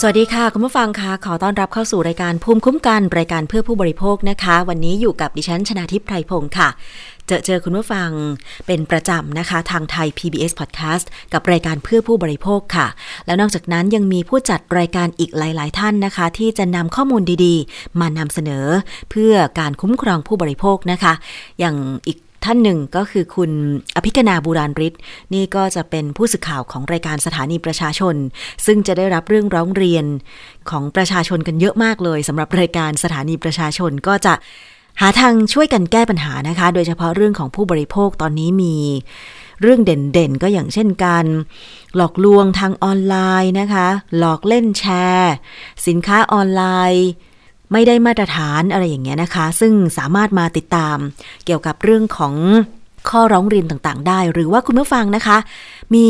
สวัสดีค่ะ คุณผู้ฟังคะขอต้อนรับเข้าสู่รายการภูมิคุ้มกันรายการเพื่อผู้บริโภคนะคะ วันนี้อยู่กับดิฉันชนาทิพไพรพงศ์ค่ะ เจอเจอคุณผู้ฟังเป็นประจำนะคะ ทางไทย PBS Podcast กับรายการเพื่อผู้บริโภคค่ะ แล้วนอกจากนั้นยังมีผู้จัดรายการอีกหลาย ๆ ท่านนะคะ ที่จะนำข้อมูลดีๆ มานำเสนอเพื่อการคุ้มครองผู้บริโภคนะคะ อย่างอีก ท่านหนึ่งก็คือคุณอภิกนาบูราริศนี่ก็จะเป็นผู้สื่อข่าวของรายการสถานีประชาชน ซึ่งจะได้รับเรื่องร้องเรียนของประชาชนกันเยอะมากเลยสำหรับรายการสถานีประชาชนก็จะหาทางช่วยกันแก้ปัญหานะคะ โดยเฉพาะเรื่องของผู้บริโภคตอนนี้มีเรื่องเด่นๆ ก็อย่างเช่นการ หลอกลวงทางออนไลน์นะคะ หลอกเล่นแชร์ สินค้าออนไลน์ ไม่ได้มาตรฐานอะไรอย่างเงี้ยนะคะ ซึ่งสามารถมาติดตามเกี่ยวกับเรื่องของข้อร้องเรียนต่างๆ ได้ หรือว่าคุณผู้ฟังนะคะ มี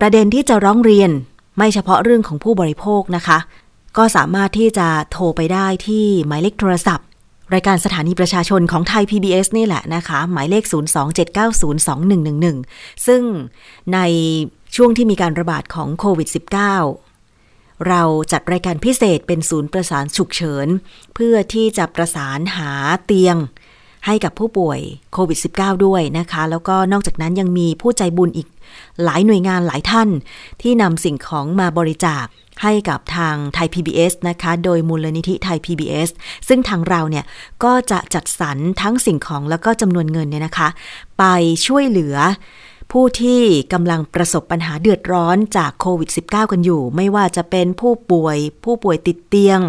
ประเด็นที่จะร้องเรียน ไม่เฉพาะเรื่องของผู้บริโภคนะคะ ก็สามารถที่จะโทรไปได้ที่หมายเลขโทรศัพท์ รายการสถานีประชาชนของไทย PBS นี่แหละนะคะ หมายเลข 027902111 ซึ่งในช่วงที่มีการระบาดของโควิด -19 เราจัดรายการพิเศษเป็นศูนย์ประสานฉุกเฉิน เพื่อที่จะประสานหาเตียงให้กับผู้ป่วยโควิด -19 ด้วยนะคะ แล้วก็นอกจากนั้นยังมีผู้ใจบุญอีกหลายหน่วยงานหลายท่าน ที่นำสิ่งของมาบริจาคให้กับทางไทย PBS นะคะ โดยมูลนิธิไทย PBS ซึ่งทางเราเนี่ยก็จะจัดสรรทั้งสิ่งของแล้วก็จำนวนเงินเนี่ยนะคะ ไปช่วยเหลือ ผู้ที่กำลังประสบปัญหาเดือดร้อนจากโควิด -19 กันอยู่ ไม่ว่าจะเป็นผู้ป่วย ผู้ป่วยติดเตียง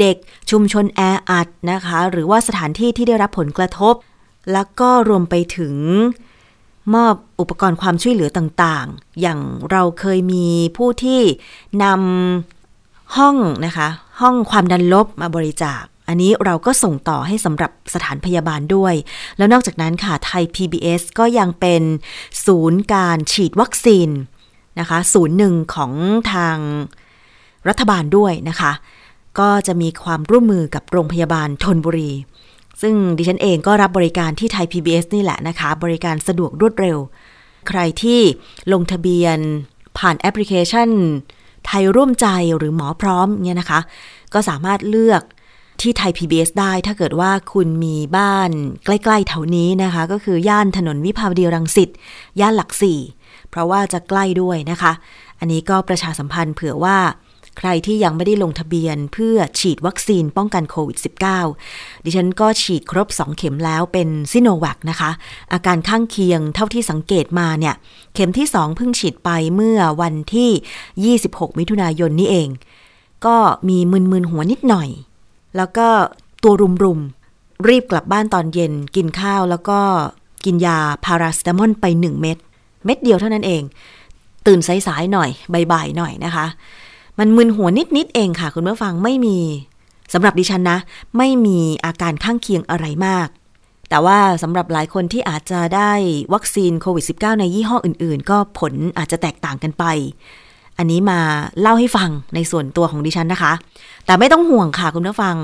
เด็กชุมชนแออัดนะคะ หรือว่าสถานที่ที่ได้รับผลกระทบ แล้วก็รวมไปถึงมอบอุปกรณ์ความช่วยเหลือต่างๆ อย่างเราเคยมีผู้ที่นำห้องนะคะ ห้องความดันลบมาบริจาค อันนี้เราก็ส่งต่อให้สำหรับสถานพยาบาลด้วย แล้วนอกจากนั้นค่ะไทย PBS ก็ยังเป็นศูนย์การฉีดวัคซีนนะคะศูนย์หนึ่งของทางรัฐบาลด้วยนะคะ ก็จะมีความร่วมมือกับโรงพยาบาลทนบุรี ซึ่งดิฉันเองก็รับบริการที่ไทย PBS นี่แหละนะคะ บริการสะดวกรวดเร็ว ใครที่ลงทะเบียนผ่านแอปพลิเคชัน ไทยร่วมใจหรือหมอพร้อมเนี่ยนะคะ ก็สามารถเลือก ที่ไทย PBS ได้ถ้าเกิดว่าคุณมีบ้านใกล้ๆแถวนี้นะคะ ก็คือย่านถนนวิภาวดีรังสิตย่านหลักสี่เพราะว่าจะใกล้ด้วยนะคะ อันนี้ก็ประชาสัมพันธ์เผื่อว่าใครที่ยังไม่ได้ลงทะเบียนเพื่อฉีดวัคซีนป้องกันโควิด -19 ดิฉันก็ฉีดครบ 2 เข็มแล้วเป็นซิโนแวคนะคะ อาการข้างเคียงเท่าที่สังเกตมาเนี่ย เข็มที่ 2 เพิ่งฉีดไปเมื่อวันที่ 26 มิถุนายนนี้เอง ก็มีมึนๆหัวนิดหน่อย แล้วก็ตัวรุมๆ รีบกลับบ้านตอนเย็นกินข้าวแล้วก็กินยาพาราสเตามอลไป 1 เม็ดเม็ดเดียวเท่านั้นเอง ตื่นสายๆหน่อยบ่ายๆหน่อยนะคะ มันมึนหัวนิดๆเองค่ะ คุณผู้ฟังไม่มีสำหรับดิฉันนะ ไม่มีอาการข้างเคียงอะไรมาก แต่ว่าสำหรับหลายคนที่อาจจะได้วัคซีนโควิด -19 ในยี่ห้ออื่นๆ ก็ผลอาจจะแตกต่างกันไป อันนี้มาเล่าให้ฟังในส่วนตัวของดิฉันนะคะ แต่ไม่ต้องห่วงค่ะคุณผู้ฟัง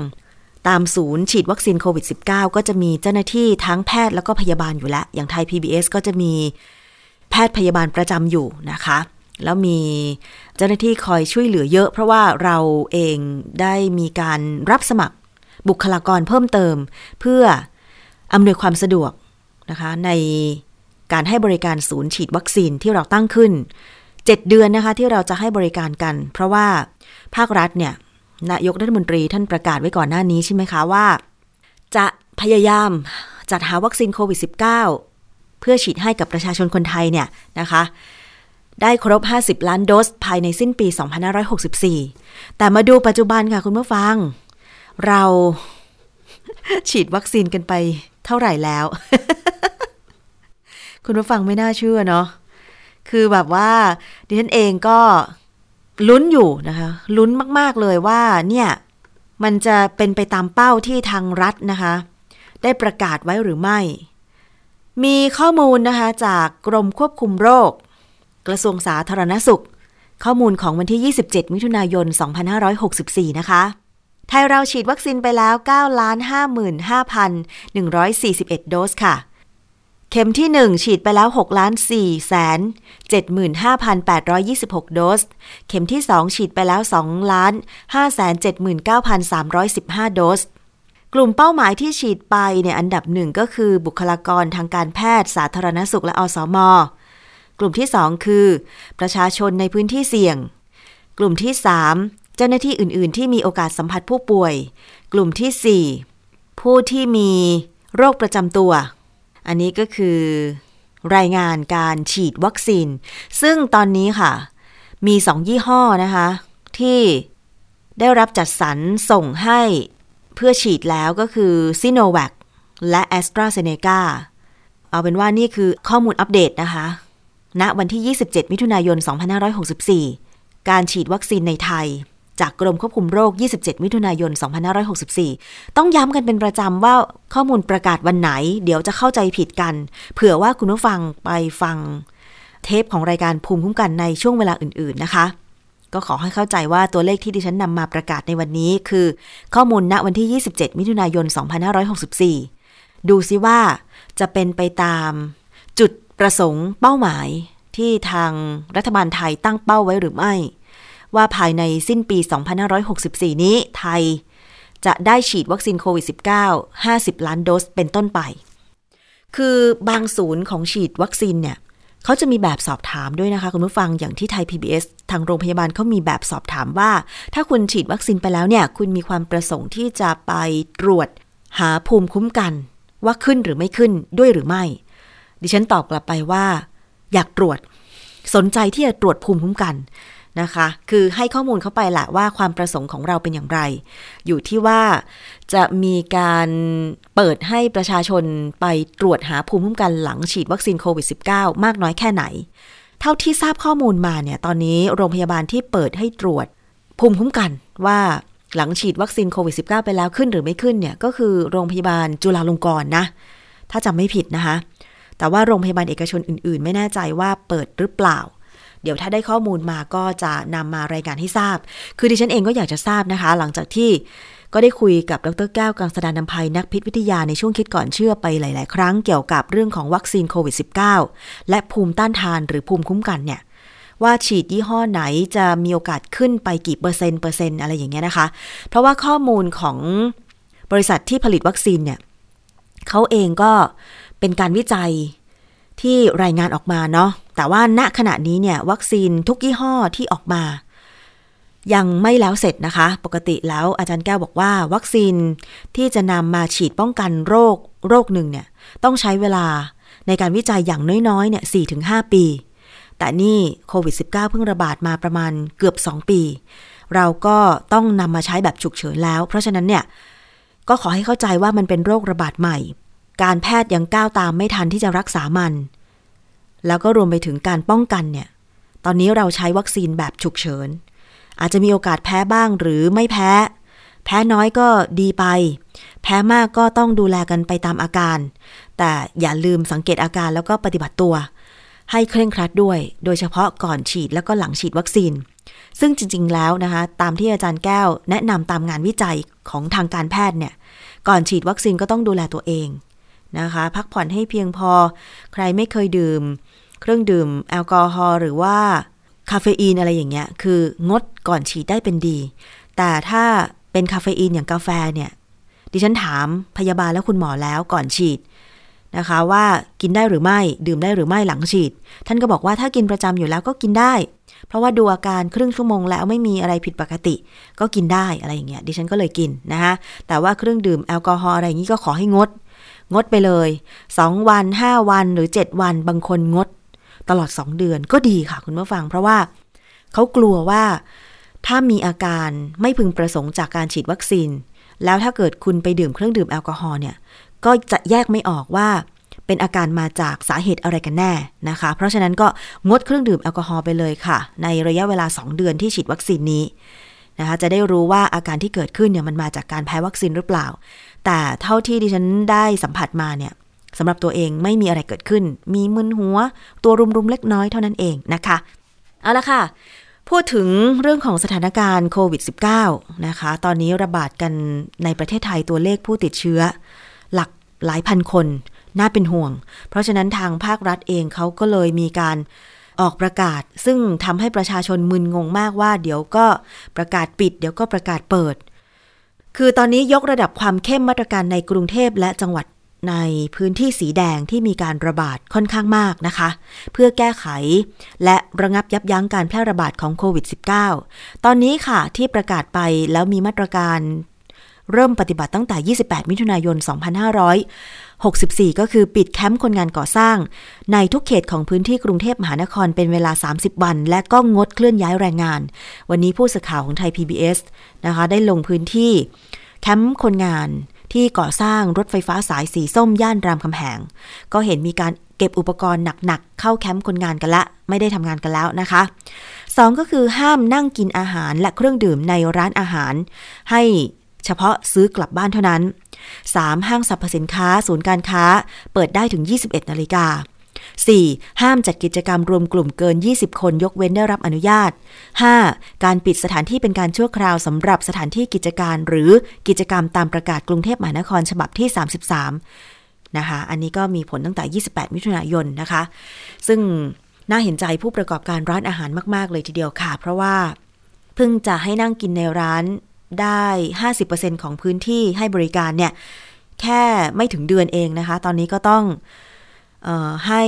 ตามศูนย์ฉีดวัคซีนโควิด -19 ก็จะมีเจ้าหน้าที่ทั้งแพทย์แล้วก็พยาบาลอยู่แล้ว อย่างไทย PBS ก็จะมีแพทย์พยาบาลประจำอยู่นะคะ แล้วมีเจ้าหน้าที่คอยช่วยเหลือเยอะ เพราะว่าเราเองได้มีการรับสมัครบุคลากรเพิ่มเติม เพื่ออำนวยความสะดวกนะคะในการให้บริการศูนย์ฉีดวัคซีนที่เราตั้งขึ้น 7 เดือนนะคะที่เราจะให้บริการกัน เพราะว่าภาครัฐเนี่ยนายกรัฐมนตรีท่านประกาศไว้ก่อนหน้านี้ใช่ไหมคะว่า จะพยายามจัดหาวัคซีนโควิด -19 เพื่อฉีดให้กับประชาชนคนไทยเนี่ยนะคะ ได้ครบ 50 ล้านโดสภายในสิ้นปี 2564 แต่มาดูปัจจุบันค่ะคุณผู้ฟัง เราฉีดวัคซีนกันไปเท่าไหร่แล้ว คุณผู้ฟังไม่น่าเชื่อเนาะ คือแบบว่าดิฉันเองก็ลุ้นอยู่นะคะลุ้นมาก ๆ เลยว่าเนี่ย มันจะเป็นไปตามเป้าที่ทางรัฐนะคะ ได้ประกาศไว้หรือไม่ มีข้อมูลนะคะจากกรมควบคุมโรค กระทรวงสาธารณสุข ข้อมูลของวันที่ 27 มิถุนายน 2564 นะคะ ไทยเราฉีดวัคซีนไปแล้ว 9,55,141 โดสค่ะ เข็มที่ 1 ฉีดไปแล้ว 6 ล้าน4แสน75,826 โดส เข็มที่ 2 ฉีดไปแล้ว 2 ล้าน5แสน79,315 โดส กลุ่มเป้าหมายที่ฉีดไปเนี่ยอันดับหนึ่งก็คือบุคลากรทางการแพทย์สาธารณสุขและอสม กลุ่มที่ 2 คือ ประชาชนในพื้นที่เสี่ยง กลุ่มที่ 3 เจ้าหน้าที่อื่น ๆ ที่มีโอกาสสัมผัสผู้ป่วย กลุ่มที่ 4 ผู้ที่มีโรคประจำตัว อันนี้ก็คือรายงานการฉีดวัคซีน ซึ่งตอนนี้ค่ะ มีสองยี่ห้อนะคะ ที่ได้รับจัดสรรส่งให้เพื่อฉีดแล้วก็คือซิโนแวคและ a s t r a z เซ e c a เอาเป็นว่านี่คือข้อมูลอัปเดตนะคะณวันที่ 27 มิถุนายน 2564 การฉีดวัคซีนในไทย จากกรมควบคุมโรค 27 มิถุนายน 2564 ต้องย้ำกันเป็นประจำว่าข้อมูลประกาศวันไหน เดี๋ยวจะเข้าใจผิดกัน เผื่อว่าคุณผู้ฟังไปฟังเทปของรายการภูมิคุ้มกันในช่วงเวลาอื่น ๆ นะคะ ก็ขอให้เข้าใจว่าตัวเลขที่ดิฉันนำมาประกาศในวันนี้ คือ ข้อมูลณวันที่ 27 มิถุนายน 2564 ดูซิว่าจะเป็นไปตามจุดประสงค์เป้าหมายที่ทางรัฐบาลไทยตั้งเป้าไว้หรือไม่ ว่าภายในสิ้นปี 2564 นี้ไทยจะได้ฉีดวัคซีนโควิด -19 50 ล้านโดสเป็นต้นไป คือบางศูนย์ของฉีดวัคซีนเนี่ยเขาจะมีแบบสอบถามด้วยนะคะ คุณผู้ฟังอย่างที่ไทย PBS ทางโรงพยาบาลเขามีแบบสอบถามว่า ถ้าคุณฉีดวัคซีนไปแล้วเนี่ย คุณมีความประสงค์ที่จะไปตรวจหาภูมิคุ้มกัน ว่าขึ้นหรือไม่ขึ้นด้วยหรือไม่ ดิฉันตอบกลับไปว่า อยากตรวจ สนใจที่จะตรวจภูมิคุ้มกัน นะคะ คือให้ข้อมูลเข้าไปแหละว่าความประสงค์ของเราเป็นอย่างไร อยู่ที่ว่าจะมีการเปิดให้ประชาชนไปตรวจหาภูมิคุ้มกันหลังฉีดวัคซีนโควิด -19 มากน้อยแค่ไหน เท่าที่ทราบข้อมูลมาเนี่ย ตอนนี้โรงพยาบาลที่เปิดให้ตรวจภูมิคุ้มกันว่าหลังฉีดวัคซีนโควิด -19 ไปแล้วขึ้นหรือไม่ขึ้นเนี่ย ก็คือโรงพยาบาลจุฬาลงกรณ์นะ ถ้าจำไม่ผิดนะคะ แต่ว่าโรงพยาบาลเอกชนอื่น ๆ ไม่แน่ใจว่าเปิดหรือเปล่า เดี๋ยวถ้าได้ข้อมูลมาก็จะนำมารายการให้ทราบ คือดิฉันเองก็อยากจะทราบนะคะ หลังจากที่ก็ได้คุยกับดรแก้วกังสดานนภัยนักพิษวิทยาในช่วงคิดก่อนเชื่อไปหลาย ๆ ครั้งเกี่ยวกับเรื่องของวัคซีนโควิด -19 และภูมิต้านทานหรือภูมิคุ้มกันเนี่ยว่าฉีดยี่ห้อไหนจะมีโอกาสขึ้นไปกี่เปอร์เซ็นต์เปอร์เซ็นต์อะไรอย่างเงี้ยนะคะ เพราะว่าข้อมูลของบริษัทที่ผลิตวัคซีนเนี่ยเขาเองก็เป็นการวิจัยที่รายงานออกมาเนาะ แต่ว่าณขณะนี้เนี่ยวัคซีนทุกยี่ห้อที่ออกมา ยังไม่แล้วเสร็จนะคะ ปกติแล้วอาจารย์แก้วบอกว่า วัคซีนที่จะนำมาฉีดป้องกันโรคโรคหนึ่งเนี่ยต้องใช้เวลาในการวิจัยอย่างน้อยๆเนี่ย4-5ปี แต่นี่โควิด -19 เพิ่งระบาดมาประมาณเกือบ 2 ปี เราก็ต้องนำมาใช้แบบฉุกเฉินแล้ว เพราะฉะนั้นเนี่ยก็ขอให้เข้าใจว่ามันเป็นโรคระบาดใหม่ การแพทย์ยังก้าวตามไม่ทันที่จะรักษามัน แล้วก็รวมไปถึงการป้องกันเนี่ย ตอนนี้เราใช้วัคซีนแบบฉุกเฉิน อาจจะมีโอกาสแพ้บ้างหรือไม่แพ้ แพ้น้อยก็ดีไป แพ้มากก็ต้องดูแลกันไปตามอาการ แต่อย่าลืมสังเกตอาการแล้วก็ปฏิบัติตัว ให้เคร่งครัดด้วย โดยเฉพาะก่อนฉีดแล้วก็หลังฉีดวัคซีน ซึ่งจริง ๆ แล้วนะคะ ตามที่อาจารย์แก้ว แนะนำตามงานวิจัยของทางการแพทย์เนี่ย ก่อนฉีดวัคซีนก็ต้องดูแลตัวเองนะคะ พักผ่อนให้เพียงพอ ใครไม่เคยดื่ม เครื่องดื่มแอลกอฮอล์หรือว่าคาเฟอีนอะไรอย่างเงี้ย คืองดก่อนฉีดได้เป็นดี แต่ถ้าเป็นคาเฟอีนอย่างกาแฟเนี่ย ดิฉันถามพยาบาลและคุณหมอแล้วก่อนฉีดนะคะว่ากินได้หรือไม่ดื่มได้หรือไม่หลังฉีด ท่านก็บอกว่าถ้ากินประจำอยู่แล้วก็กินได้ เพราะว่าดูอาการครึ่งชั่วโมงแล้วไม่มีอะไรผิดปกติ ก็กินได้อะไรอย่างเงี้ยดิฉันก็เลยกินนะคะแต่ว่าเครื่องดื่มแอลกอฮอล์อะไรอย่างนี้ก็ขอให้งด งดไปเลย 2 วัน 5 วันหรือ 7 วันบางคนงด ตลอด 2 เดือนก็ดีค่ะคุณผู้ฟัง เพราะว่าเขากลัวว่าถ้ามีอาการไม่พึงประสงค์จากการฉีดวัคซีน แล้วถ้าเกิดคุณไปดื่มเครื่องดื่มแอลกอฮอล์เนี่ยก็จะแยกไม่ออกว่าเป็นอาการมาจากสาเหตุอะไรกันแน่นะคะ เพราะฉะนั้นก็งดเครื่องดื่มแอลกอฮอล์ไปเลยค่ะ ในระยะเวลา 2 เดือนที่ฉีดวัคซีนนี้นะคะจะได้รู้ว่าอาการที่เกิดขึ้นเนี่ยมันมาจากการแพ้วัคซีนหรือเปล่า แต่เท่าที่ดิฉันได้สัมผัสมาเนี่ย สำหรับตัวเองไม่มีอะไรเกิดขึ้น มีมึนหัว ตัวรุมๆเล็กน้อยเท่านั้นเองนะคะ เอาละค่ะ พูดถึงเรื่องของสถานการณ์โควิด -19 นะคะ ตอนนี้ระบาดกันในประเทศไทยตัวเลขผู้ติดเชื้อ หลักหลายพันคน น่าเป็นห่วง เพราะฉะนั้นทางภาครัฐเองเขาก็เลยมีการออกประกาศ ซึ่งทำให้ประชาชนมึนงงมากว่า เดี๋ยวก็ประกาศปิด เดี๋ยวก็ประกาศเปิดคือตอนนี้ยกระดับความเข้มมาตรการในกรุงเทพและจังหวัด ในพื้นที่สีแดงที่มีการระบาดค่อนข้างมากนะคะ เพื่อแก้ไขและระงับยับยั้งการแพร่ระบาดของโควิด -19 ตอนนี้ค่ะที่ประกาศไปแล้วมีมาตรการเริ่มปฏิบัติตั้งแต่ 28 มิถุนายน 2564 ก็คือปิดแคมป์คนงานก่อสร้าง ในทุกเขตของพื้นที่กรุงเทพมหานครเป็นเวลา 30 วัน และก็งดเคลื่อนย้ายแรงงาน วันนี้ผู้สื่อข่าวของไทย PBS นะคะ ได้ลงพื้นที่แคมป์คนงาน ที่ก่อสร้างรถไฟฟ้าสายสีส้มย่านรามคำแหง ก็เห็นมีการเก็บอุปกรณ์หนักๆ เข้าแคมป์คนงานกันละ ไม่ได้ทำงานกันแล้วนะคะสองก็คือห้ามนั่งกินอาหารและเครื่องดื่มในร้านอาหาร ให้เฉพาะซื้อกลับบ้านเท่านั้น 3. ห้างสรรพสินค้า ศูนย์การค้า เปิดได้ถึง 21 นาฬิกา 4. ห้ามจัดกิจกรรมรวมกลุ่มเกิน 20 คนยกเว้นได้รับอนุญาต 5. การปิดสถานที่เป็นการชั่วคราวสำหรับสถานที่กิจการหรือกิจกรรมตามประกาศกรุงเทพมหานครฉบับที่ 33 นะคะ อันนี้ก็มีผลตั้งแต่ 28 มิถุนายนนะคะ ซึ่งน่าเห็นใจผู้ประกอบการร้านอาหารมาก ๆ เลยทีเดียวค่ะ เพราะว่าเพิ่งจะให้นั่งกินในร้านได้ 50%ของพื้นที่ให้บริการเนี่ย แค่ไม่ถึงเดือนเองนะคะ ตอนนี้ก็ต้อง ให้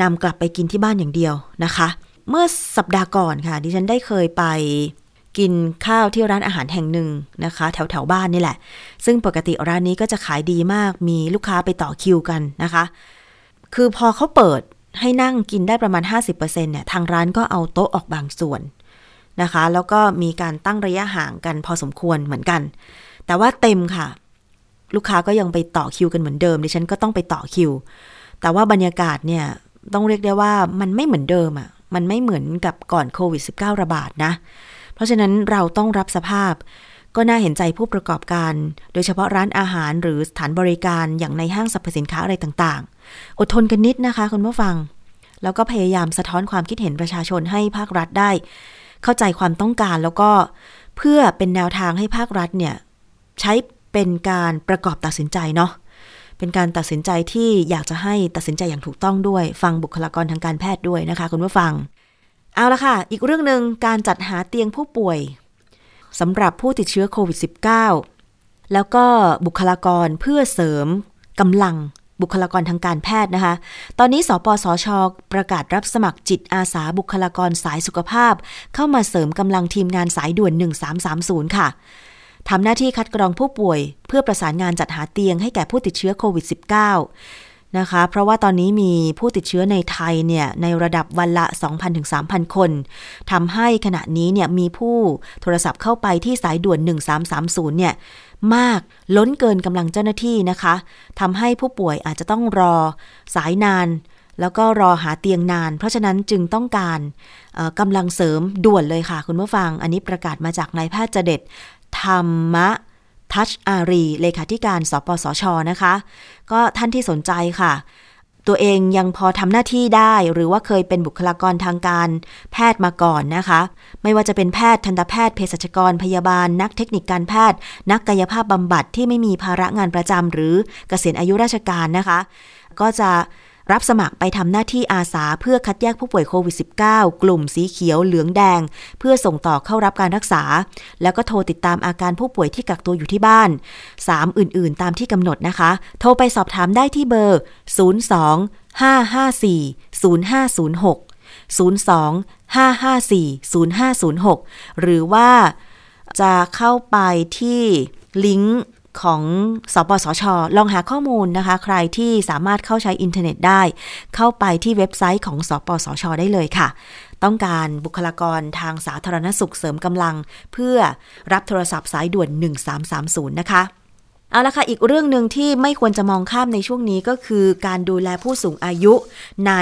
นำกลับไปกินที่บ้านอย่างเดียวนะคะ เมื่อสัปดาห์ก่อนค่ะ ดิฉันได้เคยไปกินข้าวที่ร้านอาหารแห่งหนึ่งนะคะ แถวแถวบ้านนี่แหละ ซึ่งปกติร้านนี้ก็จะขายดีมากมีลูกค้าไปต่อคิวกันนะคะ คือพอเขาเปิดให้นั่งกินได้ประมาณ 50%เนี่ยทางร้านก็เอาโต๊ะออกบางส่วนนะคะ แล้วก็มีการตั้งระยะห่างกันพอสมควรเหมือนกัน แต่ว่าเต็มค่ะ ลูกค้าก็ยังไปต่อคิวกันเหมือนเดิมดิฉันก็ต้องไปต่อคิว แต่ว่าบรรยากาศเนี่ยต้องเรียกได้ว่ามันไม่เหมือนเดิมอะ่ะมันไม่เหมือนกับก่อนโควิด -19 ระบาดนะ เพราะฉะนั้นเราต้องรับสภาพ ก็น่าเห็นใจผู้ประกอบการ โดยเฉพาะร้านอาหารหรือสถานบริการอย่างในห้างสรรพสินค้าอะไรต่างๆ อดทนกันนิดนะคะคุณผู้ฟัง แล้วก็พยายามสะท้อนความคิดเห็นประชาชนให้ภาครัฐได้ เข้าใจความต้องการแล้วก็เพื่อเป็นแนวทางให้ภาครัฐเนี่ยใช้ เป็นการประกอบตัดสินใจเนาะเป็นการตัดสินใจที่อยากจะให้ตัดสินใจอย่างถูกต้องด้วย ฟังบุคลากรทางการแพทย์ด้วยนะคะคุณผู้ฟัง เอาละค่ะ อีกเรื่องหนึ่งการจัดหาเตียงผู้ป่วยสำหรับผู้ติดเชื้อโควิด -19 แล้วก็บุคลากรเพื่อเสริมกำลังบุคลากรทางการแพทย์นะคะ ตอนนี้ สปสช ประกาศรับสมัครจิตอาสาบุคลากรสายสุขภาพ เข้ามาเสริมกำลังทีมงานสายด่วน 1330 ค่ะ ทำหน้าที่คัดกรองผู้ป่วย เพื่อประสานงานจัดหาเตียงให้แก่ผู้ติดเชื้อโควิด -19 นะคะ เพราะว่าตอนนี้มีผู้ติดเชื้อในไทยเนี่ยในระดับวันละ 2,000ถึง3,000 คนทำให้ขณะนี้เนี่ยมีผู้โทรศัพท์เข้าไปที่สายด่วน 1330 เนี่ยมากล้นเกินกำลังเจ้าหน้าที่นะคะทำให้ผู้ป่วยอาจจะต้องรอสายนาน แล้วก็รอหาเตียงนาน เพราะฉะนั้นจึงต้องการกำลังเสริมด่วนเลยค่ะ คุณผู้ฟัง อันนี้ประกาศมาจากนายแพทย์เจเด็ด ธรรมะทัชอารี เลขาธิการสปสชนะคะ ก็ท่านที่สนใจค่ะ ตัวเองยังพอทำหน้าที่ได้ หรือว่าเคยเป็นบุคลากรทางการ แพทย์มาก่อนนะคะ ไม่ว่าจะเป็นแพทย์ทันตแพทย์เภสัชกรพยาบาล นักเทคนิคการแพทย์ นักกายภาพบำบัดที่ไม่มีภาระงานประจำหรือเกษียณอายุราชการนะคะ ก็จะ รับสมัครไปทำหน้าที่อาสาเพื่อคัดแยกผู้ป่วยโควิด -19 กลุ่มสีเขียวเหลืองแดง เพื่อส่งต่อเข้ารับการรักษา แล้วก็โทรติดตามอาการผู้ป่วยที่กักตัวอยู่ที่บ้าน 3 อื่นๆ ตามที่กำหนดนะคะ โทรไปสอบถามได้ที่เบอร์ 02 554 0506 02 554 0506 หรือว่าจะเข้าไปที่ลิงก์ ของสปสช ลองหาข้อมูลนะคะ ใครที่สามารถเข้าใช้อินเทอร์เน็ตได้ เข้าไปที่เว็บไซต์ของสปสช ได้เลยค่ะ ต้องการบุคลากรทางสาธารณสุขเสริมกำลัง เพื่อรับโทรศัพท์สายด่วน 1330 นะคะ เอาละค่ะอีกเรื่องหนึ่งที่ไม่ควรจะมองข้ามในช่วงนี้ก็คือการดูแลผู้สูงอายุ ใน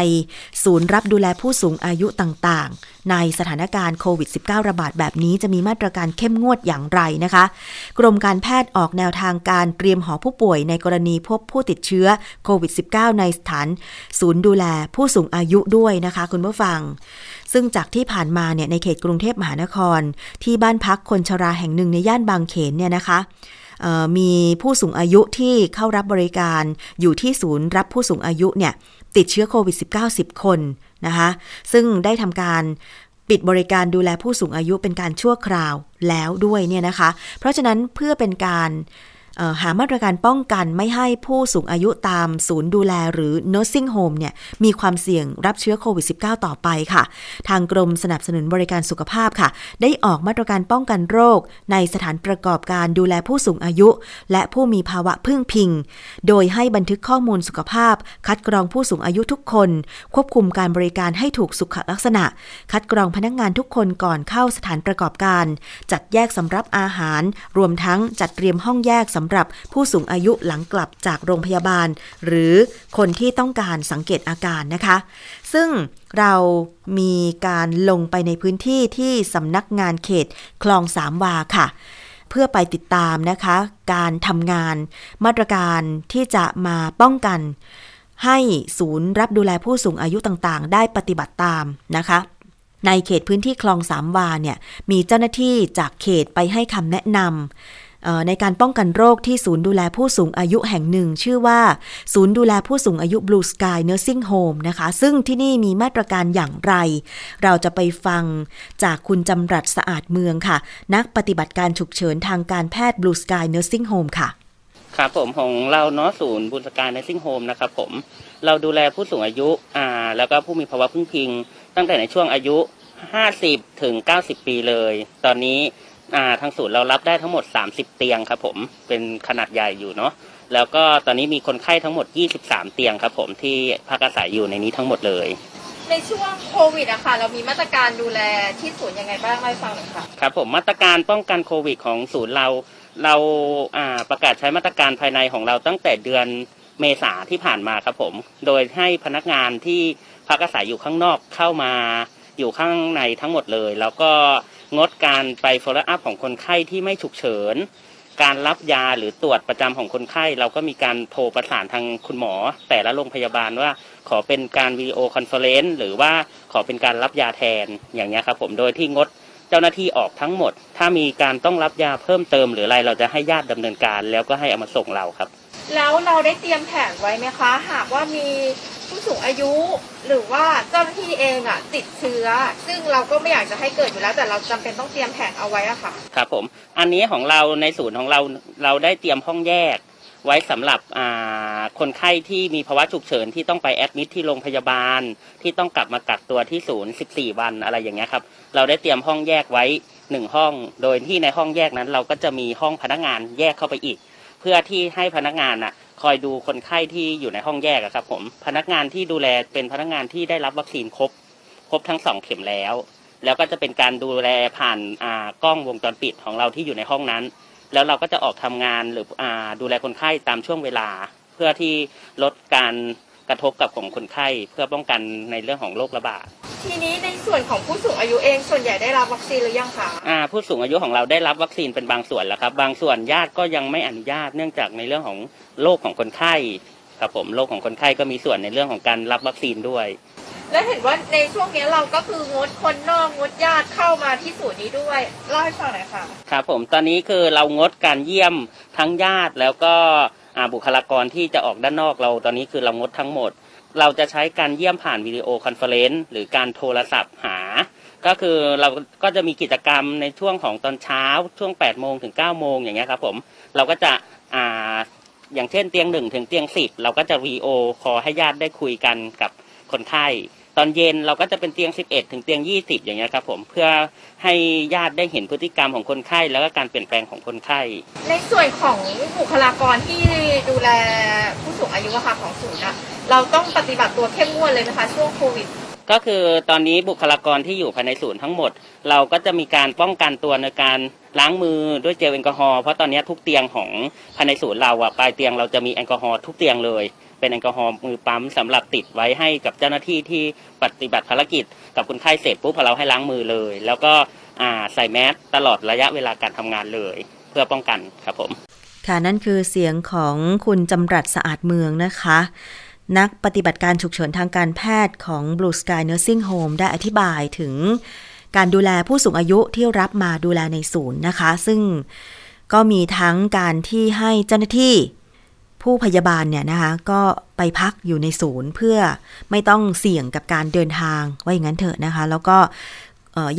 ศูนย์รับดูแลผู้สูงอายุต่างๆ ในสถานการณ์โควิด -19 ระบาดแบบนี้จะมีมาตรการเข้มงวดอย่างไรนะคะ กรมการแพทย์ออกแนวทางการเตรียมหอผู้ป่วยในกรณีพบผู้ติดเชื้อโควิด -19 ในสถาน ศูนย์ดูแลผู้สูงอายุด้วยนะคะคุณผู้ฟัง ซึ่งจากที่ผ่านมาเนี่ยในเขตกรุงเทพมหานคร ที่บ้านพักคนชราแห่งหนึ่งในย่านบางเขนเนี่ยนะคะ มีผู้สูงอายุที่เข้ารับบริการอยู่ที่ศูนย์รับผู้สูงอายุเนี่ยติดเชื้อโควิด -19 10 คนนะคะซึ่งได้ทำการปิดบริการดูแลผู้สูงอายุเป็นการชั่วคราวแล้วด้วยเนี่ยนะคะ เพราะฉะนั้นเพื่อเป็นการ หามาตรการป้องกันไม่ให้ผู้สูงอายุตามศูนย์ดูแลหรือ nursing home เนี่ยมีความเสี่ยงรับเชื้อโควิด -19 ต่อไปค่ะ ทางกรมสนับสนุนบริการสุขภาพค่ะ ได้ออกมาตรการป้องกันโรค ในสถานประกอบการดูแลผู้สูงอายุ และผู้มีภาวะพึ่งพิง โดยให้บันทึกข้อมูลสุขภาพ คัดกรองผู้สูงอายุทุกคน ควบคุมการบริการให้ถูกสุขลักษณะ คัดกรองพนักงงานทุกคนก่อนเข้าสถานประกอบการ จัดแยกสำรับอาหาร รวมทั้งจัดเตรียมห้องแยกสำำหรับผู้สูงอายุหลังกลับจากโรงพยาบาล หรือคนที่ต้องการสังเกตอาการนะคะ ซึ่งเรามีการลงไปในพื้นที่ที่สำนักงานเขตคลองสามวาค่ะ เพื่อไปติดตามนะคะ การทำงานมาตรการที่จะมาป้องกัน ให้ศูนย์รับดูแลผู้สูงอายุต่างๆ ได้ปฏิบัติตามนะคะในเขตพื้นที่คลองสามวาเนี่ยมีเจ้าหน้าที่จากเขตไปให้คำแนะนำ ในการป้องกันโรคที่ศูนย์ดูแลผู้สูงอายุแห่งหนึ่ง ชื่อว่า ศูนย์ดูแลผู้สูงอายุ Blue Sky Nursing Home นะคะ ซึ่งที่นี่มีมาตรการอย่างไร เราจะไปฟังจากคุณจำรัดสะอาดเมืองค่ะ นักปฏิบัติการฉุกเฉินทางการแพทย์ Blue Sky Nursing Home ค่ะ ครับผมของเราเนาะศูนย์บุญสการ Nursing Home นะครับผมเราดูแลผู้สูงอายุอ่าแล้วก็ผู้มีภาวะพึ่งพิง ตั้งแต่ในช่วงอายุ 50 ถึง 90 ปีเลย ตอนนี้ อ่าทางศูนย์เรารับได้ทั้งหมด 30 เตียงครับผมเป็นขนาดใหญ่อยู่เนาะแล้วก็ตอนนี้มีคนไข้ทั้งหมด 23 เตียงครับผมที่พักอาศัยอยู่ในนี้ทั้งหมดเลย ในช่วงโควิดอะค่ะเรามีมาตรการดูแลที่ศูนย์ยังไงบ้างให้ฟังหน่อยค่ะครับผมมาตรการป้องกันโควิดของศูนย์เรา เราอ่าประกาศใช้มาตรการภายในของเราตั้งแต่เดือนเมษาที่ผ่านมาครับผม โดยให้พนักงานที่พักอาศัยอยู่ข้างนอกเข้ามาอยู่ข้างในทั้งหมดเลย แล้วก็ งดการไป follow up ของคนไข้ที่ไม่ฉุกเฉิน การรับยาหรือตรวจประจำของคนไข้ เราก็มีการโทรประสานทางคุณหมอ แต่ละโรงพยาบาลว่าขอเป็นการ video conference หรือว่าขอเป็นการรับยาแทนอย่างนี้ครับผมโดยที่งดเจ้าหน้าที่ออกทั้งหมด ถ้ามีการต้องรับยาเพิ่มเติม หรืออะไรเราจะให้ญาติดำเนินการ แล้วก็ให้เอามาส่งเราครับ แล้วเราได้เตรียมแผนไว้ไหมคะ หากว่ามี ผู้สูงอายุ หรือว่าเจ้าหน้าที่เองอะติดเชื้อ ซึ่งเราก็ไม่อยากจะให้เกิดอยู่แล้ว แต่เราจำเป็นต้องเตรียมแผนเอาไว้อะค่ะครับผมอันนี้ของเราในศูนย์ของเราเราได้เตรียมห้องแยก ไว้สำหรับคนไข้ที่มีภาวะฉุกเฉินที่ต้องไปแอดมิทที่โรงพยาบาล ที่ต้องกลับมากักตัวที่ศูนย์ 14 วันอะไรอย่างเงี้ยครับเราได้เตรียมห้องแยกไว้หนึ่งห้อง โดยที่ในห้องแยกนั้นเราก็จะมีห้องพนักงานแยกเข้าไปอีก เพื่อที่ให้พนักงานอะ คอยดูคนไข้ที่อยู่ในห้องแยกครับผมพนักงานที่ดูแลเป็นพนักงานที่ได้รับวัคซีนครบ ครบทั้งสองเข็มแล้ว แล้วก็จะเป็นการดูแลผ่านอ่ากล้องวงจรปิดของเราที่อยู่ในห้องนั้น แล้วเราก็จะออกทำงานหรืออ่าดูแลคนไข้ตามช่วงเวลา เพื่อที่ลดการ ระทบกับของคนไข้เพื่อป้องกันในเรื่องของโรคระบาดทีนี้ในส่วนของผู้สูงอายุเองส่วนใหญ่ได้รับวัคซีนหรือยังคะอ่าผู้สูงอายุของเราได้รับวัคซีนเป็นบางส่วนแล้วครับ บางส่วนญาติก็ยังไม่อนุญาตเนื่องจากในเรื่องของโรคของคนไข้ครับผมโรคของคนไข้ก็มีส่วนในเรื่องของการรับวัคซีนด้วย และเห็นว่าในช่วงนี้เราก็คืองดคนนอกงดญาติเข้ามาที่ศูนย์นี้ด้วยเล่าให้ฟังหน่อยค่ะครับผมตอนนี้คือเรางดการเยี่ยมทั้งญาติแล้วก็ บุคลากรที่จะออกด้านนอกเราตอนนี้คือเรางดทั้งหมด เราจะใช้การเยี่ยมผ่าน video conference หรือการโทรศัพท์หา ก็คือเราก็จะมีกิจกรรมในช่วงของตอนเช้าช่วง 8 โมงถึง 9 โมงอย่างเงี้ยครับผมเราก็จะอ่าอย่างเช่นเตียงหนึ่งถึงเตียงสิบเราก็จะวีโอคอให้ญาติได้คุยกันกับคนไข้ ตอนเย็นเราก็จะเป็นเตียง 11 ถึงเตียง 20 อย่างเงี้ยครับผมเพื่อให้ญาติได้เห็นพฤติกรรมของคนไข้ แล้วก็การเปลี่ยนแปลงของคนไข้ ในส่วนของบุคลากรที่ดูแลผู้สูงอายุค่ะของศูนย์อะเราต้องปฏิบัติตัวเข้มงวดเลยนะคะช่วงโควิดก็คือตอนนี้บุคลากรที่อยู่ภายในศูนย์ทั้งหมด เราก็จะมีการป้องกันตัวในการล้างมือด้วยเจลแอลกอฮอล์เพราะตอนนี้ทุกเตียงของภายในศูนย์เราอะปลายเตียงเราจะมีแอลกอฮอล์ทุกเตียงเลย เป็นแอลกอฮอล์มือปั๊มสำหรับติดไว้ให้กับเจ้าหน้าที่ที่ปฏิบัติภารกิจ กับคนไข้เสร็จปุ๊บเราให้ล้างมือเลย แล้วก็ใส่แมสตลอดระยะเวลาการทำงานเลย เพื่อป้องกันครับผม ค่ะนั่นคือเสียงของคุณจำรัดสะอาดเมืองนะคะ นักปฏิบัติการฉุกเฉินทางการแพทย์ของ Blue Sky Nursing Home ได้อธิบายถึงการดูแลผู้สูงอายุที่รับมาดูแลในศูนย์นะคะ ซึ่งก็มีทั้งการที่ให้เจ้าหน้าที่ ผู้พยาบาลเนี่ยนะคะก็ไปพักอยู่ในศูนย์เพื่อไม่ต้องเสี่ยงกับการเดินทางว่าอย่างนั้นเถอะนะคะ แล้วก็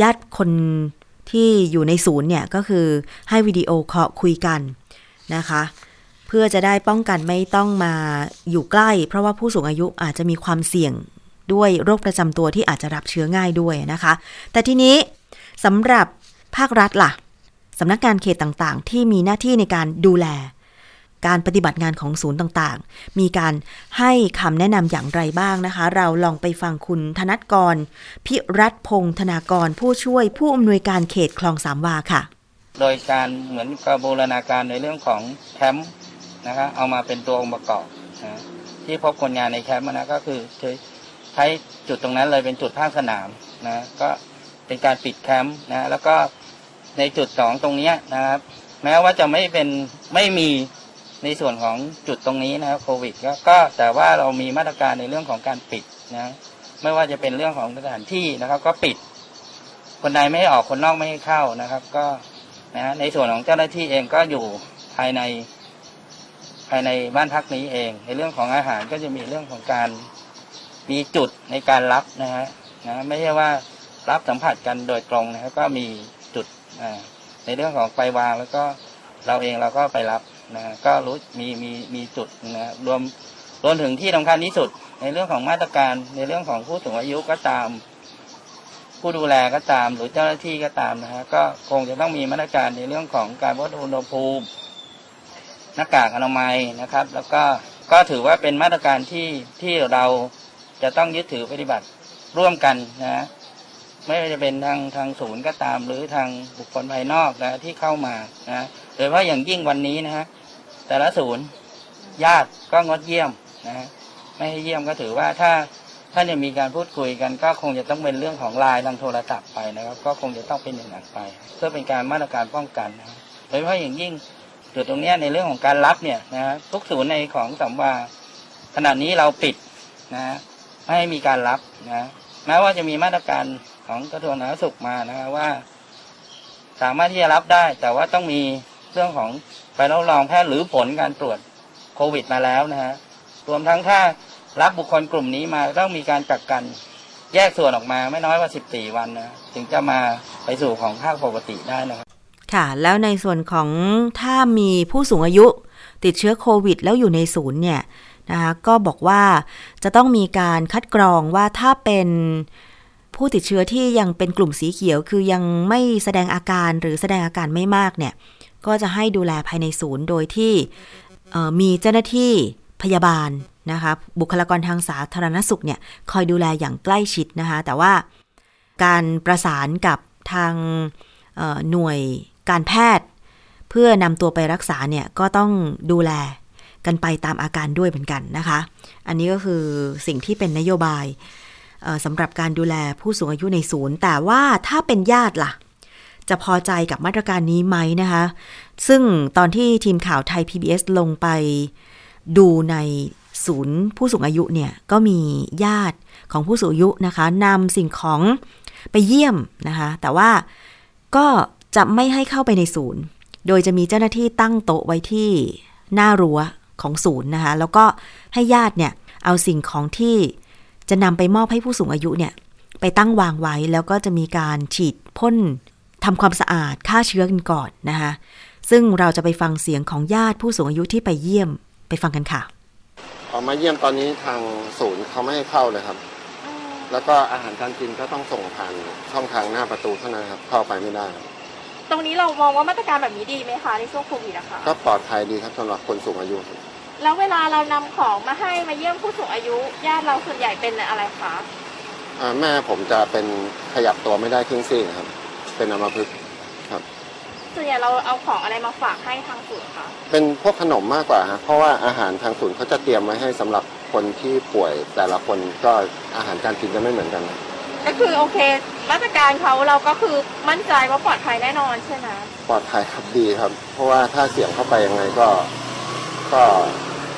ญาติคนที่อยู่ในศูนย์เนี่ยก็คือให้วิดีโอเคอลคุยกันนะคะ เพื่อจะได้ป้องกันไม่ต้องมาอยู่ใกล้ เพราะว่าผู้สูงอายุอาจจะมีความเสี่ยงด้วยโรคประจำตัวที่อาจจะรับเชื้อง่ายด้วยนะคะ แต่ทีนี้สำหรับภาครัฐล่ะสำนักงานเขตต่างๆ ที่มีหน้าที่ในการดูแล การปฏิบัติงานของศูนย์ต่างๆ มีการให้คำแนะนำอย่างไรบ้างนะคะ เราลองไปฟังคุณธนัทกร พิรัตพงษ์ธนากร ผู้ช่วยผู้อำนวยการเขตคลองสามวาค่ะ โดยการเหมือนกับบูรณาการในเรื่องของแคมป์นะครับเอามาเป็นตัวองค์ประกอบนะที่พบคนงานในแคมป์นะก็คือใช้จุดตรงนั้นเลยเป็นจุดภาคสนามนะก็เป็นการปิดแคมป์นะแล้วก็ในจุดสองตรงนี้นะครับ แม้ว่าจะไม่เป็นไม่มี ในส่วนของจุดตรงนี้นะครับโควิดก็แต่ว่าเรามีมาตรการในเรื่องของการปิดนะไม่ว่าจะเป็นเรื่องของสถานที่นะครับ ก็ปิด คนในไม่ให้ออกคนนอกไม่ให้เข้านะครับ ก็นะในส่วนของเจ้าหน้าที่เองก็อยู่ภายในภายในบ้านพักนี้เอง ในเรื่องของอาหารก็จะมีเรื่องของการมีจุดในการรับนะฮะนะไม่ใช่ว่ารับสัมผัสกันโดยตรงนะครับก็มีจุดในเรื่องของไปวางแล้วก็เราเองเราก็ไปรับ นะก็รู้มีมีมีจุดนะรวมรวมถึงที่สำคัญที่สุด ในเรื่องของมาตรการในเรื่องของผู้สูงอายุก็ตาม ผู้ดูแลก็ตาม หรือเจ้าหน้าที่ก็ตามนะฮะก็คงจะต้องมีมาตรการในเรื่องของการวัดอุณหภูมิหน้ากากอนามัยนะครับ แล้วก็ก็ถือว่าเป็นมาตรการที่ที่เราจะต้องยึดถือปฏิบัติร่วมกันนะไม่ว่าจะเป็นทางทางศูนย์ก็ตาม หรือทางบุคคลภายนอกนะที่เข้ามานะโดยเฉพาะอย่างยิ่งวันนี้นะฮะ แต่ละศูนย์ญาติก็งดเยี่ยมนะฮะไม่ให้เยี่ยมก็ถือว่าถ้าถ้าจะมีการพูดคุยกันก็คงจะต้องเป็นเรื่องของไลน์ทางโทรศัพท์ไปนะครับ ก็คงจะต้องเป็นอย่างนั้นไป เพื่อเป็นการมาตรการป้องกันนะครับโดยเฉพาะอย่างยิ่งจุดตรงนี้ในเรื่องของการรับเนี่ยนะฮะทุกศูนย์ในของสัมวาขณะนี้เราปิดนะฮะไม่ให้มีการรับนะแม้ว่าจะมีมาตรการของกระทรวงสาธารณสุขมานะฮะว่า สามารถที่จะรับได้ แต่ว่าต้องมี เรื่องของใบรับรองแพทย์หรือผลการตรวจโควิดมาแล้วนะฮะรวมทั้งถ้ารับบุคคลกลุ่มนี้มาต้องมีการกักกันแยกส่วนออกมาไม่น้อยกว่า 14 วันนะถึงจะมาไปสู่ของภาคปกติได้นะครับค่ะ แล้วในส่วนของถ้ามีผู้สูงอายุติดเชื้อโควิด แล้วอยู่ในศูนย์เนี่ยนะคะก็บอกว่าจะต้องมีการคัดกรองว่าถ้าเป็นผู้ติดเชื้อที่ยังเป็นกลุ่มสีเขียว คือยังไม่แสดงอาการหรือแสดงอาการไม่มากเนี่ย ก็จะให้ดูแลภายในศูนย์โดยที่มีเจ้าหน้าที่พยาบาลนะคะบุคลากรทางสาธารณสุขเนี่ยคอยดูแลอย่างใกล้ชิดนะคะแต่ว่าการประสานกับทางหน่วยการแพทย์ เพื่อนำตัวไปรักษาเนี่ยก็ต้องดูแลกันไปตามอาการด้วยเหมือนกันนะคะ อันนี้ก็คือสิ่งที่เป็นนโยบายสำหรับการดูแลผู้สูงอายุในศูนย์ แต่ว่าถ้าเป็นญาติล่ะ จะพอใจกับมาตรการนี้ไหมนะคะ ซึ่งตอนที่ทีมข่าวไทย PBS ลงไปดูในศูนย์ผู้สูงอายุเนี่ย ก็มีญาติของผู้สูงอายุนะคะนำสิ่งของไปเยี่ยมนะคะ แต่ว่าก็จะไม่ให้เข้าไปในศูนย์ โดยจะมีเจ้าหน้าที่ตั้งโต๊ะไว้ที่หน้ารั้วของศูนย์นะคะ แล้วก็ให้ญาติเนี่ยเอาสิ่งของที่จะนำไปมอบให้ผู้สูงอายุเนี่ย ไปตั้งวางไว้แล้วก็จะมีการฉีดพ่น ทำความสะอาดฆ่าเชื้อกันก่อนนะคะซึ่งเราจะไปฟังเสียงของญาติผู้สูงอายุที่ไปเยี่ยมไปฟังกันค่ะพอมาเยี่ยมตอนนี้ทางศูนย์เขาไม่ให้เข้าเลยครับ แล้วก็อาหารการกินก็ต้องส่งผ่านช่องทางหน้าประตูเท่านั้นครับ เข้าไปไม่ได้ครับตรงนี้เรามองว่ามาตรการแบบนี้ดีไหมคะในช่วงโควิดนะคะก็ปลอดภัยดีครับสำหรับคนสูงอายุครับแล้วเวลาเรานำของมาให้มาเยี่ยมผู้สูงอายุ ญาติเราส่วนใหญ่เป็นอะไรคะอ่าแม่ผมจะเป็นขยับตัวไม่ได้ครึ่งซี่ครับ เป็นอัมพฤกษ์ครับอส่วนใหญ่เราเอาของอะไรมาฝากให้ทางศูนย์คะเป็นพวกขนมมากกว่าฮะเพราะว่าอาหารทางศูนย์เขาจะเตรียมไว้ให้สำหรับคนที่ป่วยแต่ละคนก็อาหารการกินจะไม่เหมือนกันก็คือโอเค มาตรการเขาเราก็คือมั่นใจว่าปลอดภัยแน่นอนใช่ไหมปลอดภัยครับดีครับ เพราะว่าถ้าเสี่ยงเข้าไปยังไงก็ ก็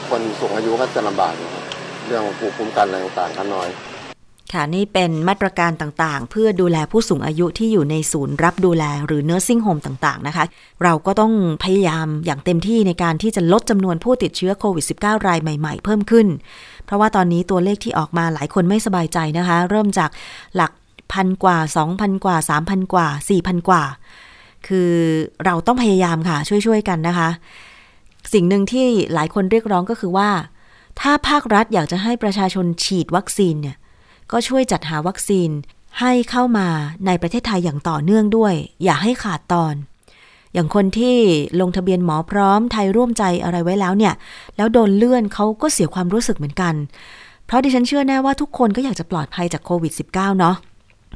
คนสูงอายุก็จะลำบากนะครับเรื่องภูมิคุ้มกันอะไรต่างๆก็น้อย ค่ะนี่เป็นมาตรการต่างๆ เพื่อดูแลผู้สูงอายุที่อยู่ในศูนย์รับดูแลหรือ nursing home ต่างๆนะคะ เราก็ต้องพยายามอย่างเต็มที่ในการที่จะลดจำนวนผู้ติดเชื้อโควิด -19 รายใหม่ๆ เพิ่มขึ้น เพราะว่าตอนนี้ตัวเลขที่ออกมาหลายคนไม่สบายใจนะคะ เริ่มจากหลักพันกว่า 2,000 กว่า 3,000 กว่า 4,000 กว่า คือเราต้องพยายามค่ะ ช่วยๆกันนะคะ สิ่งหนึ่งที่หลายคนเรียกร้องก็คือว่า ถ้าภาครัฐอยากจะให้ประชาชนฉีดวัคซีนเนี่ย ก็ช่วยจัดหาวัคซีนให้เข้ามาในประเทศไทยอย่างต่อเนื่องด้วย อย่าให้ขาดตอน อย่างคนที่ลงทะเบียนหมอพร้อมไทยร่วมใจอะไรไว้แล้วเนี่ย แล้วโดนเลื่อนเขาก็เสียความรู้สึกเหมือนกัน เพราะดิฉันเชื่อแน่ว่าทุกคนก็อยากจะปลอดภัยจากโควิด -19 เนาะ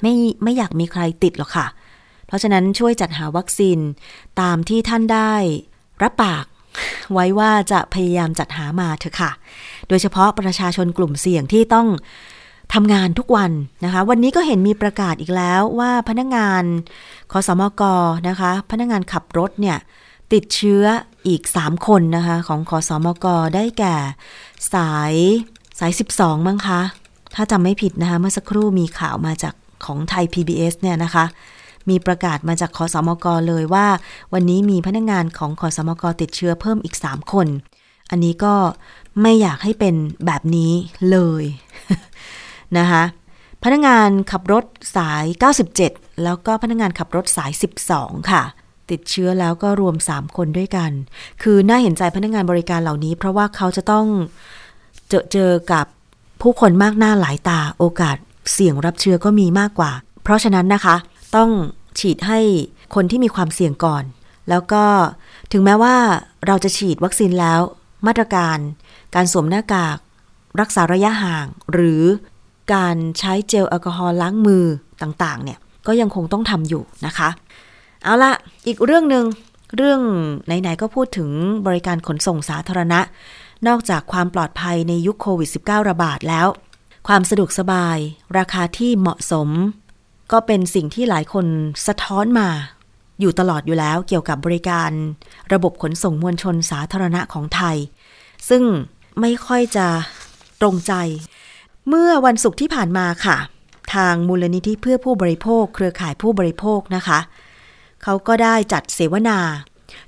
ไม่ไม่อยากมีใครติดหรอกค่ะ เพราะฉะนั้นช่วยจัดหาวัคซีนตามที่ท่านได้รับปากไว้ว่าจะพยายามจัดหามาเถอะค่ะ โดยเฉพาะประชาชนกลุ่มเสี่ยงที่ต้อง ทำงานทุกวันนะคะ วันนี้ก็เห็นมีประกาศอีกแล้วว่าพนักงานคสมกนะคะ พนักงานขับรถเนี่ยติดเชื้ออีก 3 คนนะคะ ของคสมกได้แก่ สายสาย 12 มั้งคะ ถ้าจำไม่ผิดนะคะ เมื่อสักครู่มีข่าวมาจากของไทย PBS เนี่ยนะคะ มีประกาศมาจากคสมกเลยว่า วันนี้มีพนักงานของคสมกติดเชื้อเพิ่มอีก 3 คน อันนี้ก็ไม่อยากให้เป็นแบบนี้เลย นะคะพนักงานขับรถสาย 97 แล้วก็พนักงานขับรถสาย 12 ค่ะ ติดเชื้อแล้วก็รวม 3 คนด้วยกัน คือน่าเห็นใจพนักงานบริการเหล่านี้ เพราะว่าเขาจะต้องเจอเจอกับผู้คนมากหน้าหลายตาโอกาสเสี่ยงรับเชื้อก็มีมากกว่า เพราะฉะนั้นนะคะ ต้องฉีดให้คนที่มีความเสี่ยงก่อน แล้วก็ถึงแม้ว่าเราจะฉีดวัคซีนแล้ว มาตรการ การสวมหน้ากาก รักษาระยะห่าง หรือ การใช้เจลแอลกอฮอล์ล้างมือต่างๆ เนี่ยก็ยังคงต้องทำอยู่นะคะ เอาละอีกเรื่องหนึ่งเรื่องไหน ๆ ก็พูดถึงบริการขนส่งสาธารณะ นอกจากความปลอดภัยในยุคโควิด -19 ระบาดแล้ว ความสะดวกสบาย ราคาที่เหมาะสม ก็เป็นสิ่งที่หลายคนสะท้อนมา อยู่ตลอดอยู่แล้วเกี่ยวกับบริการ ระบบขนส่งมวลชนสาธารณะของไทย ซึ่งไม่ค่อยจะตรงใจ เมื่อวันศุกร์ที่ผ่านมาค่ะ ทางมูลนิธิเพื่อผู้บริโภค เครือข่ายผู้บริโภคนะคะ เขาก็ได้จัดเสวนา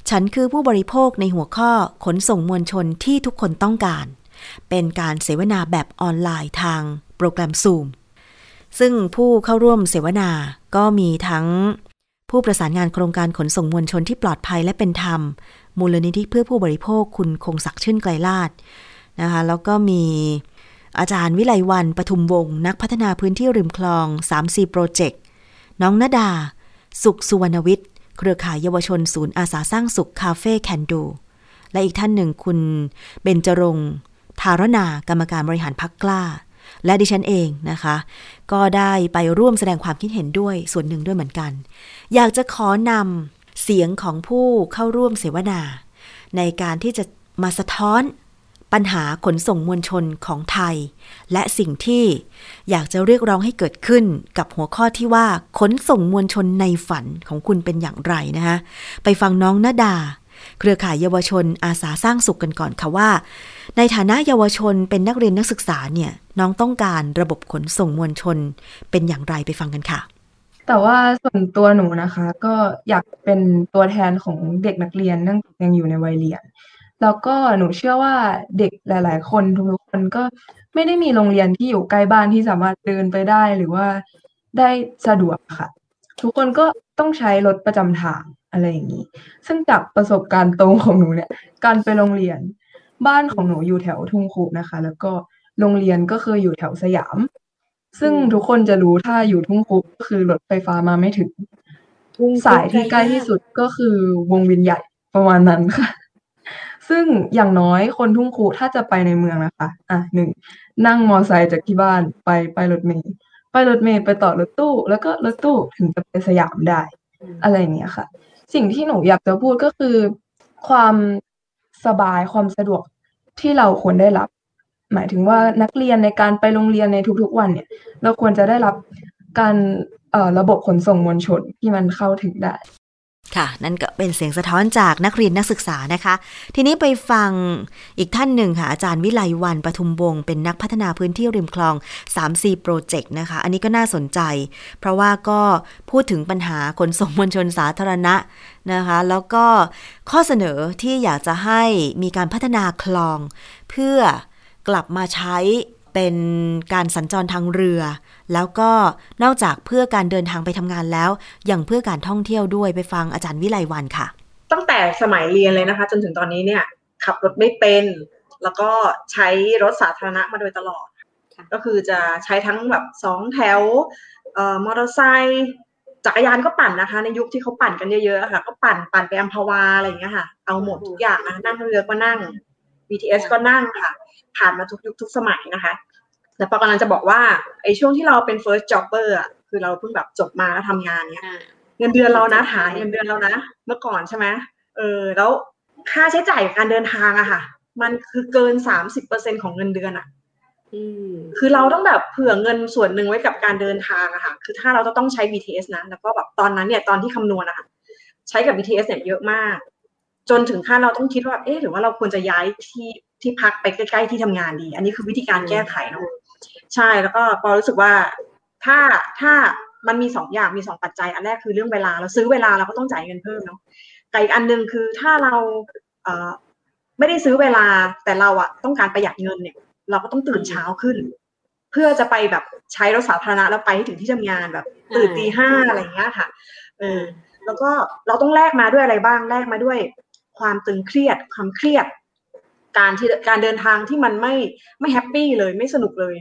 ฉันคือผู้บริโภคในหัวข้อขนส่งมวลชนที่ทุกคนต้องการ เป็นการเสวนาแบบออนไลน์ทางโปรแกรม Zoom ซึ่งผู้เข้าร่วมเสวนาก็มีทั้งผู้ประสานงานโครงการขนส่งมวลชนที่ปลอดภัยและเป็นธรรม มูลนิธิเพื่อผู้บริโภคคุณคงศักดิ์ชื่นไกลลาดนะคะ แล้วก็มี อาจารย์วิไลวันปทุมวงศ์นักพัฒนาพื้นที่ริมคลอง 3C โปรเจกต์น้องนดา สุขสุวรรณวิทย์ เครือข่ายเยาวชนศูนย์อาสาสร้างสุขคาเฟ่แคนดู และอีกท่านหนึ่งคุณเบญจรงค์ทารนากรรมการบริหารพักกล้า และดิฉันเองนะคะ ก็ได้ไปร่วมแสดงความคิดเห็นด้วยส่วนหนึ่งด้วยเหมือนกัน อยากจะขอนำเสียงของผู้เข้าร่วมเสวนา ในการที่จะมาสะท้อน ปัญหาขนส่งมวลชนของไทย และสิ่งที่อยากจะเรียกร้องให้เกิดขึ้นกับหัวข้อที่ว่าขนส่งมวลชนในฝันของคุณเป็นอย่างไรนะคะไปฟังน้องนาดา เครือข่ายเยาวชนอาสาสร้างสุขกันก่อนค่ะว่า ในฐานะเยาวชนเป็นนักเรียนนักศึกษาเนี่ยน้องต้องการระบบขนส่งมวลชนเป็นอย่างไรไปฟังกันค่ะแต่ว่าส่วนตัวหนูนะคะ ก็อยากเป็นตัวแทนของเด็กนักเรียนนื่งยังอยู่ในวัยเรียน แล้วก็หนูเชื่อว่าเด็กหลาย ๆ คนทุกๆคนก็ไม่ได้มีโรงเรียนที่อยู่ใกล้บ้านที่สามารถเดินไปได้หรือว่าได้สะดวกค่ะ ทุกคนก็ต้องใช้รถประจำทางอะไรอย่างนี้ ซึ่งจากประสบการณ์ตรงของหนูเนี่ย การไปโรงเรียน บ้านของหนูอยู่แถวทุ่งคูนะคะ แล้วก็โรงเรียนก็คืออยู่แถวสยาม ซึ่งทุกคนจะรู้ถ้าอยู่ทุ่งคูก็คือรถไฟฟ้ามาไม่ถึงสายที่ใกล้ที่สุดก็คือวงเวียนใหญ่ประมาณนั้นค่ะ ซึ่งอย่างน้อยคนทุ่งคูถ้าจะไปในเมืองนะคะ อะหนึ่งนั่งมอไซค์จากที่บ้านไปไปรถเมล์ไปรถเมล์ไปต่อรถตู้ แล้วก็รถตู้ถึงจะไปสยามได้ อะไรอย่างเงี้ยค่ะ สิ่งที่หนูอยากจะพูดก็คือ ความสบายความสะดวกที่เราควรได้รับ หมายถึงว่านักเรียนในการไปโรงเรียนในทุกๆวันเนี่ย เราควรจะได้รับการเอ่อระบบขนส่งมวลชนที่มันเข้าถึงได้ ค่ะ นั่นก็เป็นเสียงสะท้อนจากนักเรียนนักศึกษานะคะ ทีนี้ไปฟังอีกท่านหนึ่งค่ะ อาจารย์วิไลวันปทุมวงศ์เป็นนักพัฒนาพื้นที่ริมคลอง 3C โปรเจกต์นะคะ อันนี้ก็น่าสนใจ เพราะว่าก็พูดถึงปัญหาขนส่งมวลชนสาธารณะนะคะ แล้วก็ข้อเสนอที่อยากจะให้มีการพัฒนาคลอง เพื่อกลับมาใช้ เป็นการสัญจรทางเรือ แล้วก็นอกจากเพื่อการเดินทางไปทำงานแล้วยังเพื่อการท่องเที่ยวด้วยไปฟังอาจารย์วิไลวันค่ะ ตั้งแต่สมัยเรียนเลยนะคะ จนถึงตอนนี้เนี่ยขับรถไม่เป็น แล้วก็ใช้รถสาธารณะมาโดยตลอด ก็คือจะใช้ทั้งแบบสองแถวเอ่อมอเตอร์ไซค์จักรยานก็ปั่นนะคะ ในยุคที่เขาปั่นกันเยอะๆค่ะ ก็ปั่นปั่นไปอัมพวาอะไรอย่างเงี้ยค่ะ เอาหมดทุกอย่างนะนั่งเรือก็นั่ง BTS ก็นั่งค่ะ ผ่านมาทุกยุคทุกสมัยนะคะแต่ปอกำลังจะบอกว่าไอ้ช่วงที่เราเป็น first jobber อะคือเราเพิ่งแบบจบมาแล้วทำงานเนี้ยเงินเดือนเรานะฐานเงินเดือนเรานะเมื่อก่อนใช่ไหมเออแล้วค่าใช้จ่ายการเดินทางอะค่ะ มันคือเกินสามสิบเปอร์เซ็นของเงินเดือนอะคือเราต้องแบบเผื่อเงินส่วนหนึ่งไว้กับการเดินทางอะค่ะ คือถ้าเราจะต้องใช้ BTS นะ แล้วก็แบบตอนนั้นเนี่ยตอนที่คำนวณอะค่ะใช้กับ BTS เนี่ยเยอะมาก จนถึงขั้นเราต้องคิดว่า เอ๊ะหรือว่าเราควรจะย้ายที่ ที่พักไปใกล้ๆที่ทำงานดี อันนี้คือวิธีการแก้ไขเนาะใช่แล้วก็ปอรู้สึกว่าถ้าถ้ามันมีสองอย่างมีสองปัจจัย อันแรกคือเรื่องเวลาเราซื้อเวลาเราก็ต้องจ่ายเงินเพิ่มเนาะแต่อีกอันหนึ่งคือถ้าเราเอ่อไม่ได้ซื้อเวลาแต่เราอะต้องการประหยัดเงินเนี่ย เราก็ต้องตื่นเช้าขึ้น เพื่อจะไปแบบใช้รถสาธารณะแล้วไปให้ถึงที่ทำงานแบบ ตื่นตีห้าอะไรอย่างเงี้ยค่ะเออแล้วก็เราต้องแลกมาด้วยอะไรบ้างแลกมาด้วย ความตึงเครียดความเครียด การที่การเดินทางที่มันไม่ไม่ happy เลยไม่สนุกเลย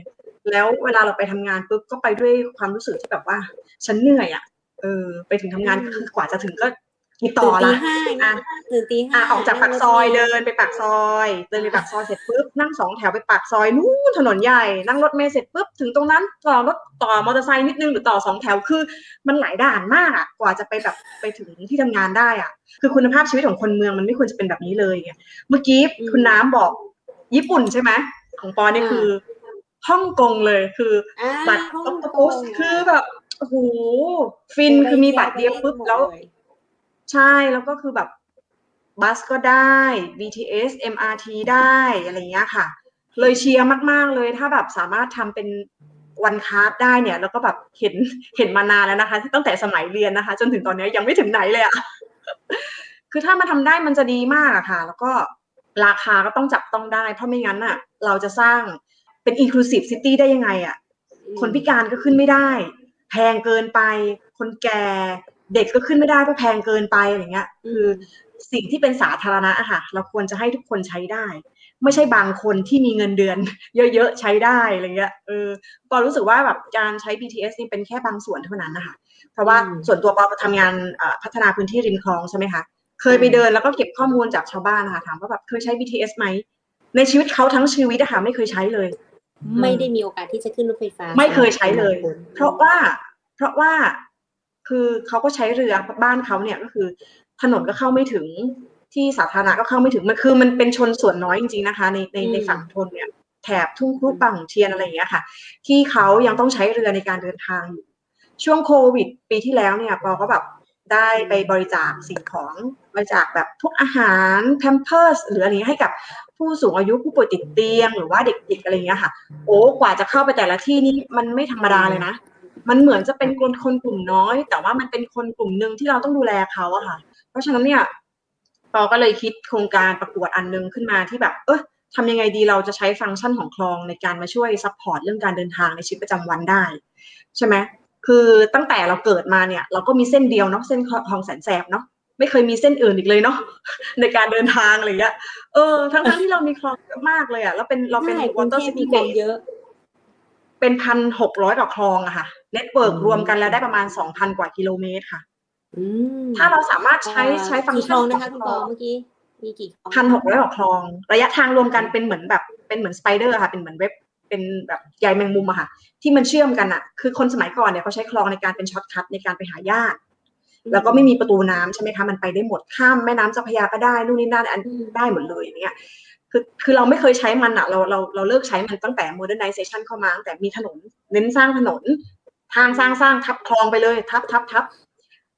แล้วเวลาเราไปทำงานปุ๊บก็ไปด้วยความรู้สึกที่แบบว่า ฉันเหนื่อยอะเออไปถึงทำงานคือกว่าจะถึงก็ กี่ต่อละอะตื่นตีห้าอะออกจากปากซอยเดินไปปากซอยเดินไปปากซอยเสร็จปุ๊บนั่งสองแถวไปปากซอยนู้นถนนใหญ่นั่งรถเมล์เสร็จปุ๊บถึงตรงนั้นต่อรถต่อมอเตอร์ไซค์นิดนึงหรือต่อสองแถวคือ มันหลายด่านมากอะกว่าจะไปแบบไปถึงที่ทำงานได้อะ คือคุณภาพชีวิตของคนเมืองมันไม่ควรจะเป็นแบบนี้เลยไงเมื่อกี้คุณน้ำบอกญี่ปุ่นใช่ไหมของปอเนี่ยคือฮ่องกงเลยคือบัตร Octopus คือแบบโอ้โหฟินคือมีบัตรเดียวปุ๊บแล้ว ใช่แล้วก็คือแบบ bus ก็ได้ BTS MRT ได้อะไรเงี้ยค่ะ เลยเชียร์มาก ๆ เลยถ้าแบบสามารถทำเป็น one card ได้เนี่ย แล้วก็แบบเห็นเห็นมานานแล้วนะคะ ตั้งแต่สมัยเรียนนะคะ จนถึงตอนนี้ยังไม่ถึงไหนเลยอะคือถ้ามาทำได้มันจะดีมากอะค่ะ แล้วก็ราคาก็ต้องจับต้องได้ เพราะไม่งั้นอะเราจะสร้างเป็น inclusive city ได้ยังไงอะคนพิการก็ขึ้นไม่ได้ แพงเกินไป คนแก่ เด็กก็ขึ้นไม่ได้เพราะแพงเกินไปอะไรเงี้ยคือสิ่งที่เป็นสาธารณะอะค่ะ เราควรจะให้ทุกคนใช้ได้ ไม่ใช่บางคนที่มีเงินเดือน เยอะๆใช้ได้อะไรเงี้ยเออปอรู้สึกว่าแบบการใช้ BTS นี่เป็นแค่บางส่วนเท่านั้นนะคะเพราะว่าส่วนตัวปอทำงานพัฒนาพื้นที่ริมคลองใช่ไหมคะเคยไปเดินแล้วก็เก็บข้อมูลจากชาวบ้านนะคะถามว่าแบบเคยใช้ BTS ไหมในชีวิตเขาทั้งชีวิตอะค่ะไม่เคยใช้เลย ไม่ได้มีโอกาสที่จะขึ้นรถไฟฟ้า ไม่เคยใช้เลย เพราะว่าเพราะว่า คือเขาก็ใช้เรือบ้านเขาเนี่ยก็คือ ถนนก็เข้าไม่ถึงที่สาธารณะก็เข้าไม่ถึงมันคือมันเป็นชนส่วนน้อยจริงๆนะคะ ในในในฝั่งทนเนี่ยแถบทุ่งครุปังเทียนอะไรอย่างเงี้ยค่ะ ที่เขายังต้องใช้เรือในการเดินทางอยู่ช่วงโควิด ปีที่แล้วเนี่ยปอก็แบบได้ไปบริจาคสิ่งของบริจาคแบบพวกอาหารแพมเพิร์สหรืออะไรให้กับผู้สูงอายุผู้ป่วยติดเตียง หรือว่าเด็กๆอะไรอย่างเงี้ยค่ะ โอ้กว่าจะเข้าไปแต่ละที่นี่มันไม่ธรรมดาเลยนะ มันเหมือนจะเป็นคนคนกลุ่มน้อย แต่ว่ามันเป็นคนกลุ่มหนึ่งที่เราต้องดูแลเขาอะค่ะ เพราะฉะนั้นเนี่ยปอก็เลยคิดโครงการประกวดอันนึงขึ้นมาที่แบบ เออทำยังไงดีเราจะใช้ฟังก์ชันของคลองในการมาช่วย support เรื่องการเดินทางในชีวิตประจำวันได้ ใช่ไหมคือตั้งแต่เราเกิดมาเนี่ย เราก็มีเส้นเดียวเนาะเส้นคลองแสนแสบเนาะไม่เคยมีเส้นอื่นอีกเลยเนาะในการเดินทางอะไรเงี้ยเออทั้งทั้งที่เรามีคลองเยอะมากเลยอะแล้วเป็นเราเป็น water city เบเยอะ เป็นพันหกร้อยกว่าคลองอะค่ะ network รวมกันแล้วได้ประมาณสองพันกว่ากิโลเมตรค่ะถ้าเราสามารถใช้ใช้ฟังก์ชันนะคะคุณปอเมื่อกี้มีกี่คลองพันหกร้อยกว่าคลอง ระยะทางรวมกันเป็นเหมือนแบบเป็นเหมือน spider ค่ะ เป็นเหมือนเว็บเป็นแบบใยแมงมุมอะค่ะ ที่มันเชื่อมกันอะคือคนสมัยก่อนเนี่ยเขาใช้คลองในการเป็น shortcut ในการไปหาญาติแล้วก็ไม่มีประตูน้ำใช่ไหมคะมันไปได้หมดข้ามแม่น้ำเจ้าพระยาก็ได้นู่นนี่นั่นอันได้หมดเลยอย่างเงี้ย คือคือเราไม่เคยใช้มันอะเราเราเราเลิกใช้มันตั้งแต่ modernization เข้ามาตั้งแต่มีถนน เน้นสร้างถนน ทางสร้างสร้างทับคลองไปเลย ทับทับทับ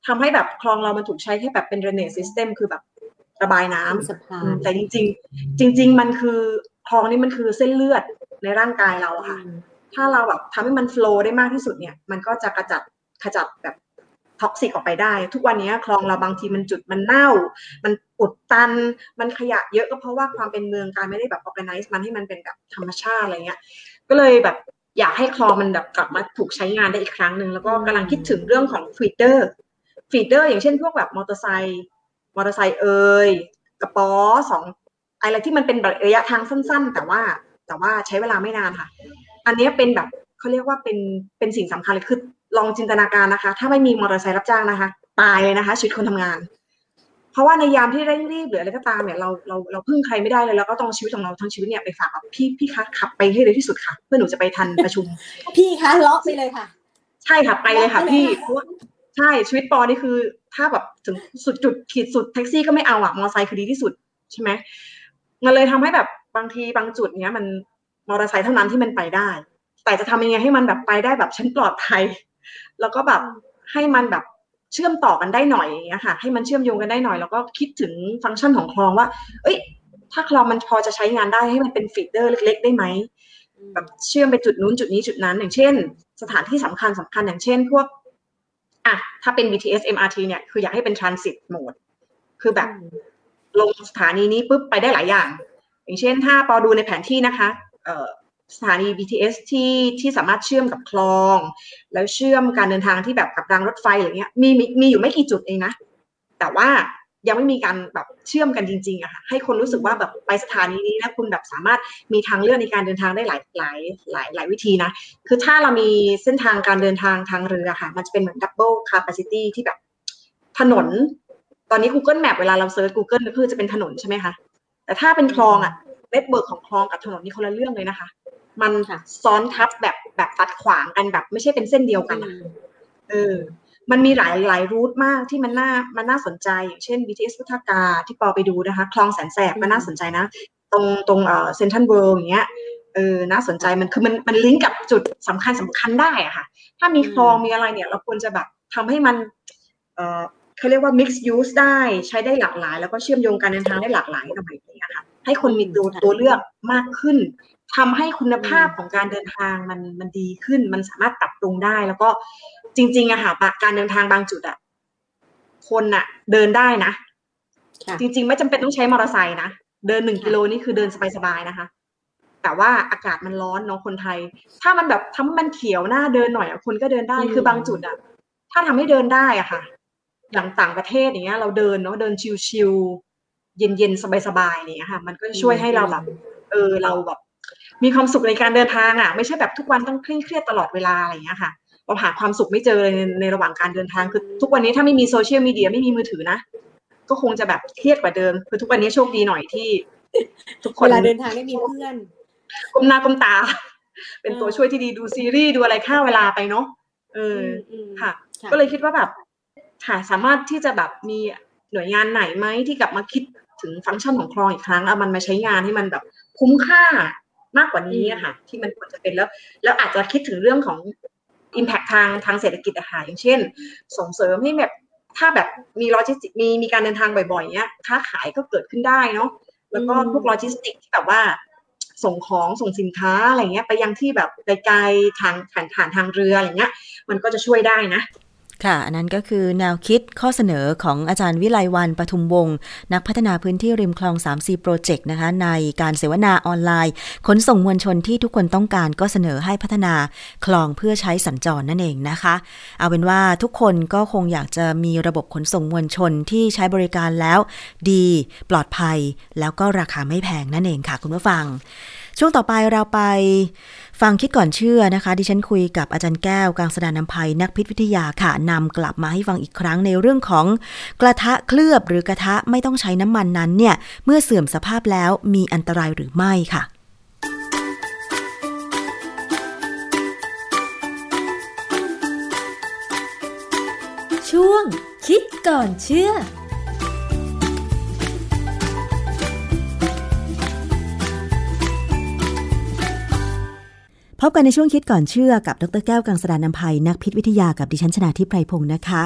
ทำให้แบบคลองเรามันถูกใช้แค่แบบเป็น drainage system คือแบบระบายน้ำสะพานอืมแต่จริง ๆ จริง ๆ มันคือคลองนี่มันคือเส้นเลือดในร่างกายเราอะค่ะ ถ้าเราแบบทำให้มัน flow ได้มากที่สุดเนี่ย มันก็จะกระจัดขจัดแบบ toxic ออกไปได้ ทุกวันนี้คลองเราบางทีมันอุดมันเน่า มันอุดตัน มันขยะเยอะก็เพราะว่าความเป็นเมืองการไม่ได้แบบ organize มันให้มันเป็นแบบธรรมชาติอะไรเงี้ย ก็เลยแบบอยากให้คลองมันแบบกลับมาถูกใช้งานได้อีกครั้งหนึ่งแล้วก็กำลังคิดถึงเรื่องของ feeder feeder อย่างเช่นพวกแบบมอเตอร์ไซค์มอเตอร์ไซค์เอยกะป๊อสองแถวอะไรที่มันเป็นระยะทางสั้น ๆ แต่ว่าแต่ว่าใช้เวลาไม่นานค่ะ อันนี้เป็นแบบเขาเรียกว่าเป็นเป็นสิ่งสำคัญเลยคือ ลองจินตนาการนะคะ ถ้าไม่มีมอเตอร์ไซค์รับจ้างนะคะ ตายเลยนะคะชีวิตคนทำงาน เพราะว่าในยามที่เร่งรีบหรืออะไรก็ตามเนี่ยเราเราเราพึ่งใครไม่ได้เลยแล้วก็ต้องชีวิตของเราทั้งชีวิตเนี่ยไปฝากกับพี่พี่คะขับไปให้เร็วที่สุดค่ะ เพื่อหนูจะไปทันประชุม พี่คะเลาะไปเลยค่ะ ใช่ค่ะไปเลยค่ะไปเลยพี่ค่ะเพราะว่าใช่ชีวิตปอนี่คือ ถ้าแบบถึงสุดจุดขีดสุดแท็กซี่ก็ไม่เอาอะมอเตอร์ไซค์คือดีที่สุดใช่ไหมมันเลยทำให้แบบบางทีบางจุดเนี้ยมันมอเตอร์ไซค์เท่านั้นที่มันไปได้ แต่จะทำยังไงให้มันแบบไปได้แบบฉันปลอดภัย แล้วก็แบบให้มันแบบเชื่อมต่อกันได้หน่อยอย่างเงี้ยค่ะ ให้มันเชื่อมโยงกันได้หน่อย แล้วก็คิดถึงฟังก์ชันของคลองว่า เอ้ย ถ้าคลองมันพอจะใช้งานได้ให้มันเป็น feeder เล็ก ๆ ได้ไหมแบบเชื่อมไปจุดนู้นจุดนี้จุดนั้น อย่างเช่น สถานที่สำคัญสำคัญอย่างเช่น พวกอะถ้าเป็น BTS MRT เนี่ย คืออยากให้เป็น transit mode คือแบบลงสถานีนี้ปุ๊บไปได้หลายอย่าง อย่างเช่น ถ้าปอดูในแผนที่นะคะ เอ่อ สถานี BTS ที่ที่สามารถเชื่อมกับคลอง แล้วเชื่อมการเดินทางที่แบบกับรางรถไฟอะไรเงี้ยมีมีมีอยู่ไม่กี่จุดเองนะ แต่ว่ายังไม่มีการแบบเชื่อมกันจริงๆอะค่ะให้คนรู้สึกว่าแบบไปสถานีนี้นะคุณแบบสามารถมีทางเลือกในการเดินทางได้หลายหลายหลายหลายวิธีนะ คือถ้าเรามีเส้นทางการเดินทางทางเรือค่ะ มันจะเป็นเหมือน double capacity ที่แบบถนน ตอนนี้ Google Map เวลาเรา search Google ก็คือจะเป็นถนนใช่ไหมคะแต่ถ้าเป็นคลองอะ network ของคลองกับถนนนี่คนละเรื่องเลยนะคะ มันค่ะซ้อนทับแบบแบบตัดขวางกันแบบ ไม่ใช่เป็นเส้นเดียวกันอะเออ มันมีหลายหลาย route มากที่มันน่ามันน่าสนใจอย่างเช่น BTS พุทธากาที่ปอไปดูนะคะคลองแสนแสบก็น่าสนใจนะ ตรงตรงเอ่อเซนทันเวิลด์อย่างเงี้ยเออน่าสนใจมันคือมันมันลิงก์กับจุดสำคัญสำคัญได้อะค่ะ ถ้ามีคลองมีอะไรเนี่ย เราควรจะแบบทำให้มันเอ่อเขาเรียกว่า mix use ได้ใช้ได้หลากหลาย แล้วก็เชื่อมโยงการเดินทางได้หลากหลายหน่อยอย่างเงี้ยค่ะให้คนมีตัวตัวเลือกมากขึ้น ทำให้คุณภาพของการเดินทางมันมันดีขึ้น มันสามารถปรับปรุงได้ แล้วก็จริง ๆอะค่ะการเดินทางบางจุดอะคนอะเดินได้นะค่ะจริง ๆ ไม่จำเป็นต้องใช้มอเตอร์ไซค์นะเดินหนึ่งค่ะกิโลนี่คือเดินสบายๆนะคะ แต่ว่าอากาศมันร้อนเนาะคนไทย ถ้ามันแบบทำให้มันเขียวหน้าเดินหน่อยอะคนก็เดินได้อืมคือบางจุดอะถ้าทำให้เดินได้อะค่ะอย่างต่างประเทศอย่างเงี้ย เราเดินเนาะเดินชิวๆเย็นๆสบายๆอย่างเงี้ยค่ะ มันก็จะช่วยให้เราแบบ เออเราแบบ มีความสุขในการเดินทางอะไม่ใช่แบบทุกวันต้องเคร่งเครียดตลอดเวลาอะไรอย่างเงี้ยค่ะเราหาความสุขไม่เจอเลยในในระหว่างการเดินทางคือทุกวันนี้ถ้าไม่มีโซเชียลมีเดียไม่มีมือถือนะ ก็คงจะแบบเครียดกว่าเดิม คือทุกวันนี้โชคดีหน่อยที่ ทุกคนเวลาเดินทางได้มีเพื่อนก้มหน้าก้มตา เป็นตัวช่วยที่ดีดูซีรีส์ดูอะไรฆ่าเวลาไปเนาะเอออมค่ะค่ะ ก็เลยคิดว่าแบบค่ะสามารถที่จะแบบมีหน่วยงานไหนไหมที่กลับมาคิดถึงฟังก์ชันของคลองอีกครั้งเอามันมาใช้งานให้มันแบบคุ้มค่า มากกว่านี้อะค่ะ ที่มันควรจะเป็นแล้ว แล้วอาจจะคิดถึงเรื่องของ Impact ทางทางเศรษฐกิจอะค่ะอย่างเช่น ส่งเสริมให้แบบถ้าแบบมีโลจิสติกมีมีการเดินทางบ่อยๆเนี้ยค้าขายก็เกิดขึ้นได้เนาะแล้วก็อืมพวกโลจิสติกที่แบบว่าส่งของส่งสินค้าอะไรเงี้ยไปยังที่แบบไกลๆทางผ่านผ่านทางเรืออะไรเงี้ย มันก็จะช่วยได้นะ ค่ะ อันนั้นก็คือแนวคิดข้อเสนอของอาจารย์วิไลวันปทุมวงศ์นักพัฒนาพื้นที่ริมคลอง 3C โปรเจกต์นะคะ ในการเสวนาออนไลน์ ขนส่งมวลชนที่ทุกคนต้องการก็เสนอให้พัฒนาคลองเพื่อใช้สัญจรนั่นเองนะคะ เอาเป็นว่าทุกคนก็คงอยากจะมีระบบขนส่งมวลชนที่ใช้บริการแล้ว ดี ปลอดภัย แล้วก็ราคาไม่แพงนั่นเองค่ะ คุณผู้ฟัง ช่วงต่อไปเราไปฟังคิดก่อนเชื่อนะคะ ดิฉันคุยกับอาจารย์แก้วกังสดานนภัยนักพิษวิทยาค่ะนำกลับมาให้ฟังอีกครั้งในเรื่องของกระทะเคลือบหรือกระทะไม่ต้องใช้น้ำมันนั้นเนี่ยเมื่อเสื่อมสภาพแล้วมีอันตรายหรือไม่ค่ะช่วงคิดก่อนเชื่อ พบกันในช่วงคิดก่อนเชื่อกับดรแก้วกังสดานนภัยนักพิษวิทยากับดิฉันชนาทิพไพรพงศ์นะคะ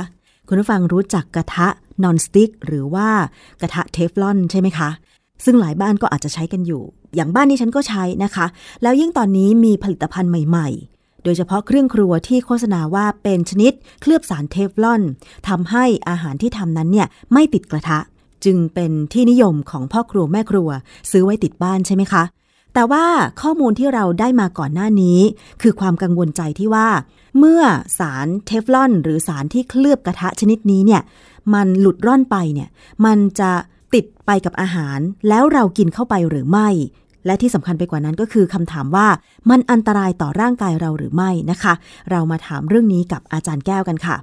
คุณผู้ฟังรู้จักกระทะนอนสติ๊กหรือว่ากระทะเทฟลอนใช่ไหมคะ ซึ่งหลายบ้านก็อาจจะใช้กันอยู่ อย่างบ้านนี้ฉันก็ใช้นะคะ แล้วยิ่งตอนนี้มีผลิตภัณฑ์ใหม่ ๆ โดยเฉพาะเครื่องครัวที่โฆษณาว่าเป็นชนิดเคลือบสารเทฟลอนทำให้อาหารที่ทำนั้นเนี่ยไม่ติดกระทะ จึงเป็นที่นิยมของพ่อครัวแม่ครัว ซื้อไว้ติดบ้านใช่ไหมคะ แต่ว่าข้อมูลที่เราได้มาก่อนหน้านี้ คือความกังวลใจที่ว่า เมื่อสารเทฟลอน หรือสารที่เคลือบกระทะชนิดนี้เนี่ย มันหลุดร่อนไปเนี่ย มันจะติดไปกับอาหาร แล้วเรากินเข้าไปหรือไม่ และที่สำคัญไปกว่านั้นก็คือคำถามว่ามันอันตรายต่อร่างกายเราหรือไม่นะคะ เรามาถามเรื่องนี้กับอาจารย์แก้วกันค่ะ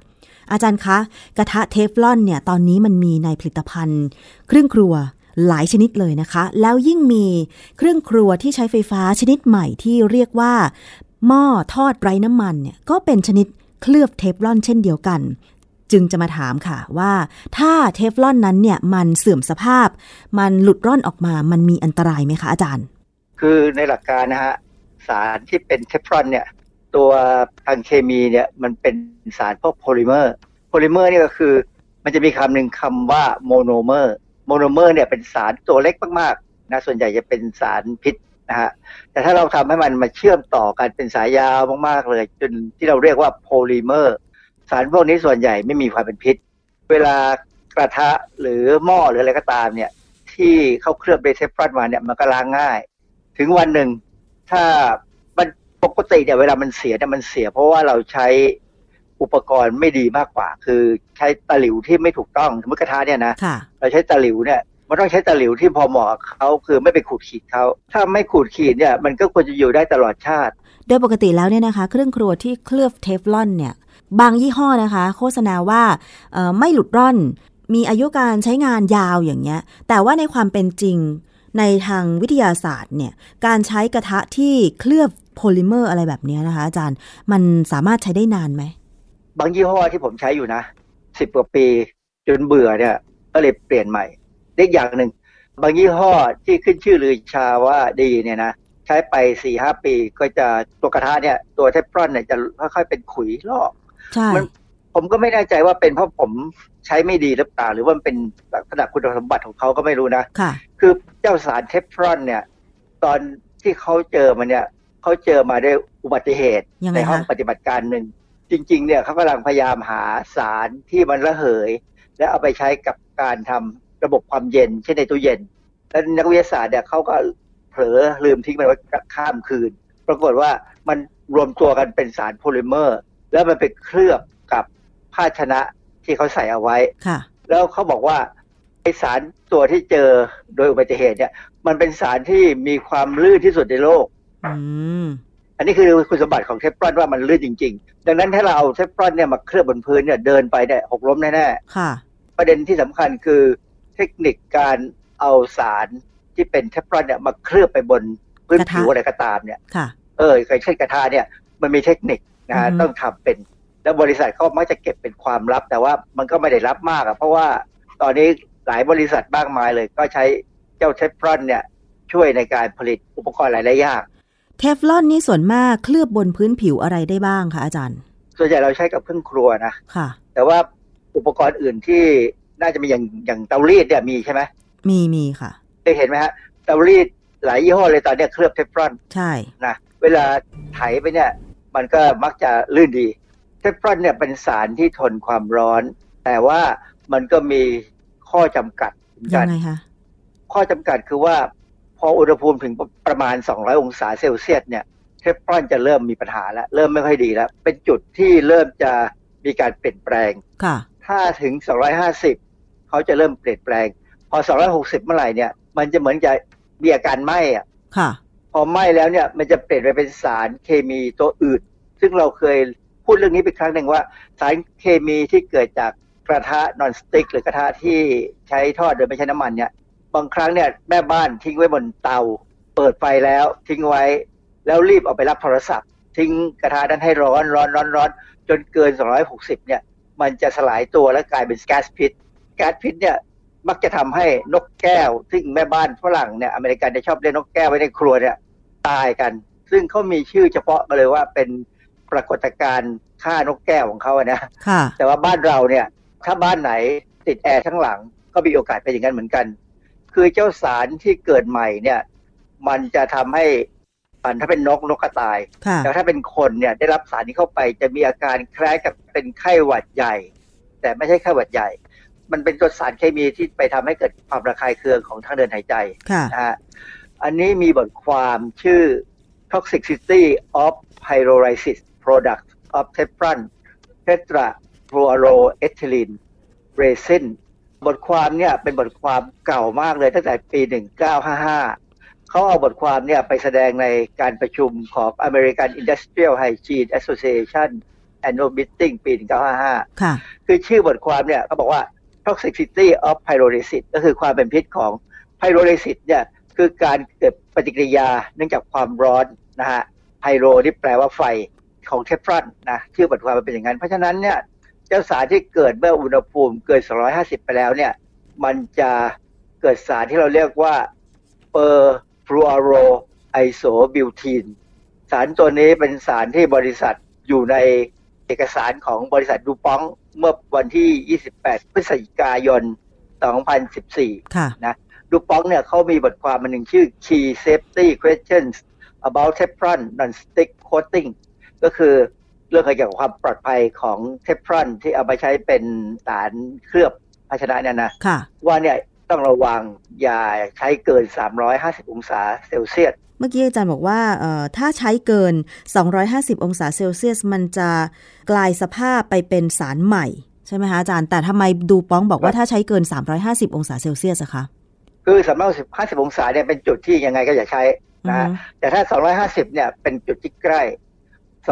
อาจารย์คะ กระทะเทฟลอนเนี่ยตอนนี้มันมีในผลิตภัณฑ์ เครื่องครัว หลายชนิดเลยนะคะ แล้วยิ่งมีเครื่องครัวที่ใช้ไฟฟ้าชนิดใหม่ที่เรียกว่า หม้อทอดไร้น้ำมันเนี่ยก็เป็นชนิดเคลือบเทฟลอนเช่นเดียวกัน จึงจะมาถามค่ะว่า ถ้าเทฟลอนนั้นเนี่ยมันเสื่อมสภาพ มันหลุดร่อนออกมามันมีอันตรายไหมคะอาจารย์ คือในหลักการนะฮะสารที่เป็นเทฟลอนเนี่ยตัวทางเคมีเนี่ยมันเป็นสารพวกโพลิเมอร์ โพลิเมอร์นี่ก็คือ มันจะมีคำหนึ่งคำว่าโมโนเมอร์ โมโนเมอร์เนี่ยเป็นสารตัวเล็กมากๆนะส่วนใหญ่จะเป็นสารพิษนะฮะแต่ถ้าเราทำให้มันมาเชื่อมต่อกันเป็นสายยาวมากๆเลย จนที่เราเรียกว่าโพลิเมอร์ สารพวกนี้ส่วนใหญ่ไม่มีความเป็นพิษ เวลากระทะหรือหม้อหรืออะไรก็ตามเนี่ยที่เข้าเคลือบเบเทฟรอนมาเนี่ยมันก็ล้างง่าย ถึงวันหนึ่งถ้ามันปกติเนี่ยเวลามันเสียเนี่ยมันเสีย เพราะว่าเราใช้ อุปกรณ์ไม่ดีมากกว่า คือใช้ตะหลิวที่ไม่ถูกต้องสมมติกระทะเนี่ยนะค่ะเราใช้ตะหลิวเนี่ยมันต้องใช้ตะหลิวที่พอเหมาะกับเขาคือไม่ไปขูดขีดเขาถ้าไม่ขูดขีดเนี่ยมันก็ควรจะอยู่ได้ตลอดชาติ โดยปกติแล้วเนี่ยนะคะ เครื่องครัวที่เคลือบเทฟลอนเนี่ยบางยี่ห้อนะคะ โฆษณาว่าเอ่อไม่หลุดร่อน มีอายุการใช้งานยาวอย่างเงี้ย แต่ว่าในความเป็นจริงในทางวิทยาศาสตร์เนี่ยการใช้กระทะที่เคลือบโพลิเมอร์อะไรแบบเนี้ยนะคะ อาจารย์มันสามารถใช้ได้นานไหม บางยี่ห้อที่ผมใช้อยู่นะสิบกว่าปีจนเบื่อเนี่ย ก็เลยเปลี่ยนใหม่เล็กอย่างหนึ่ง บางยี่ห้อที่ขึ้นชื่อลือชาว่าดีเนี่ยนะใช้ไปสี่ห้าปีก็จะตัวกระทะเนี่ย ตัวเทฟลอนเนี่ยจะค่อยๆเป็นขุยลอกใช่มันผมก็ไม่แน่ใจว่าเป็นเพราะผมใช้ไม่ดีหรือเปล่า หรือว่ามันเป็นลักษณะคุณสมบัติของเขาก็ไม่รู้นะค่ะ คือเจ้าสารเทฟลอนเนี่ย ตอนที่เขาเจอมันเนี่ยเขาเจอมาด้วยอุบัติเหตุยังไงในห้องคะปฏิบัติการหนึ่ง จริง ๆ เนี่ยเขากำลังพยายามหาสารที่มันระเหย และเอาไปใช้กับการทำระบบความเย็น เช่นในตู้เย็น แล้วนักวิทยาศาสตร์เนี่ยเขาก็เผลอลืมทิ้งมันไว้ข้ามคืน ปรากฏว่ามันรวมตัวกันเป็นสารโพลิเมอร์ แล้วมันไปเคลือบกับภาชนะที่เขาใส่เอาไว้ค่ะ แล้วเขาบอกว่าไอสารตัวที่เจอโดยอุบัติเหตุเนี่ย มันเป็นสารที่มีความลื่นที่สุดในโลก อืมอันนี้คือคุณสมบัติของเทฟลอนว่ามันลื่นจริง ๆ ดังนั้นถ้าเราเอาเทฟลอนเนี่ยมาเคลือบบนพื้นเนี่ยเดินไปเนี่ยหกล้มแน่ค่ะๆประเด็นที่สำคัญคือเทคนิคการเอาสารที่เป็นเทฟลอนเนี่ยมาเคลือบไปบนพื้นกระทะผิวอะไรก็ตามเนี่ยค่ะเออเคยเช่นกระทะเนี่ยมันมีเทคนิคนะฮะอือฮึต้องทำเป็น แล้วบริษัทเขามักจะเก็บเป็นความลับ แต่ว่ามันก็ไม่ได้รับมากอะเพราะว่าตอนนี้หลายบริษัทมากมายเลย ก็ใช้เจ้าเทฟลอนเนี่ยช่วยในการผลิตอุปกรณ์หลายๆอย่าง เทฟลอนนี่ส่วนมากเคลือบบนพื้นผิวอะไรได้บ้างคะอาจารย์ ส่วนใหญ่เราใช้กับเครื่องครัวนะค่ะ แต่ว่าอุปกรณ์อื่นที่น่าจะมีอย่างอย่างเตารีดเนี่ยมีใช่ไหมมีมีค่ะเคยเห็นไหมฮะเตารีดหลายยี่ห้อเลยตอนเนี้ยเคลือบเทฟลอนใช่นะเวลาไถไปเนี่ย มันก็มักจะลื่นดี เทฟลอนเนี่ยเป็นสารที่ทนความร้อน แต่ว่ามันก็มีข้อจำกัดเหมือนยักังนไงคะข้อจำกัดคือว่า พออุณหภูมิถึงประมาณ 200 องศาเซลเซียสเนี่ยเทฟลอนจะเริ่มมีปัญหาแล้ว เริ่มไม่ค่อยดีแล้ว เป็นจุดที่เริ่มจะมีการเปลี่ยนแปลงค่ะถ้าถึง 250 เขาจะเริ่มเปลี่ยนแปลง พอ 260 เมื่อไหร่เนี่ย มันจะเหมือนจะมีอาการไหม้อะค่ะ พอไหม้แล้วเนี่ยมันจะเปลี่ยนไปเป็นสารเคมีตัวอื่น ซึ่งเราเคยพูดเรื่องนี้ไปครั้งหนึ่งว่า สารเคมีที่เกิดจากกระทะนอนสติ๊กหรือกระทะที่ใช้ทอดโดยไม่ใช้น้ำมันเนี่ย บางครั้งเนี่ยแม่บ้านทิ้งไว้บนเตา เปิดไฟแล้วทิ้งไว้ แล้วรีบเอาไปรับโทรศัพท์ ทิ้งกระทะนั้นให้ร้อนร้อนร้อนร้อนจนเกิน 260 เนี่ย มันจะสลายตัวและกลายเป็นแก๊สพิษแก๊สพิษเนี่ยมักจะทำให้นกแก้ว ซึ่งแม่บ้านฝรั่งเนี่ยอเมริกันจะชอบเลี้ยงนกแก้วไว้ในครัวเนี่ยตายกัน ซึ่งเขามีชื่อเฉพาะมาเลยว่าเป็นปรากฏการณ์ฆ่านกแก้วของเขาอะนะค่ะแต่ว่าบ้านเราเนี่ยถ้าบ้านไหนติดแอร์ทั้งหลังก็มีโอกาสเป็นอย่างนั้นเหมือนกัน คือเจ้าสารที่เกิดใหม่เนี่ย มันจะทำให้อันถ้าเป็นนกนกกระตายค่ะแต่ถ้าเป็นคนเนี่ยได้รับสารนี้เข้าไป จะมีอาการคล้ายกับเป็นไข้หวัดใหญ่ แต่ไม่ใช่ไข้หวัดใหญ่ มันเป็นตัวสารเคมีที่ไปทำให้เกิดความระคายเคืองของทางเดินหายใจค่ะนะฮะอันนี้มีบทความชื่อ Toxicity of Pyrolysis Products of Teflon Tetrafluoroethylene Resin บทความเนี่ยเป็นบทความเก่ามากเลยตั้งแต่ปี 1955 เขาเอาบทความเนี่ยไปแสดงในการประชุมของ American Industrial Hygiene Association Annual Meeting ปี 1955 ค่ะ คือชื่อบทความเนี่ยเขาบอกว่า toxicity of pyrolysis ก็คือความเป็นพิษของ pyrolysis เนี่ยคือการเกิดปฏิกิริยาเนื่องจากความร้อนนะฮะไพโรนี่แปลว่าไฟของเทฟลอนนะชื่อบทความมันเป็นอย่างนั้น เพราะฉะนั้นเนี่ย เจ้าสารที่เกิดเมื่ออุณหภูมิเกิน 250 ไปแล้วเนี่ย มันจะเกิดสารที่เราเรียกว่า per fluoro isobutene สารตัวนี้เป็นสารที่บริษัทอยู่ในเอกสารของบริษัทดูปองเมื่อวันที่ 28 พฤศจิกายน 2014ค่ะนะดูปองเนี่ยเขามีบทความมันหนึ่งชื่อ Key Safety Questions about Teflon Non-Stick Coating ก็คือ เรื่องเกี่ยวกับความปลอดภัยของเทฟลอนที่เอามาใช้เป็นสารเคลือบภาชนะเนี่ยนะค่ะว่าเนี่ยต้องระวังอย่าใช้เกิน 350 องศาเซลเซียส เมื่อกี้อาจารย์บอกว่าเอ่อถ้าใช้เกิน 250 องศาเซลเซียส มันจะกลายสภาพไปเป็นสารใหม่ ใช่ไหมคะอาจารย์ แต่ทำไมดูป้องบอกว่าถ้าใช้เกิน 350 องศาเซลเซียสอะคะ คือ350 องศาเนี่ยเป็นจุดที่ยังไงก็อย่าใช้นะอืฮะอฮึแต่ถ้า 250 เนี่ยเป็นจุดที่ใกล้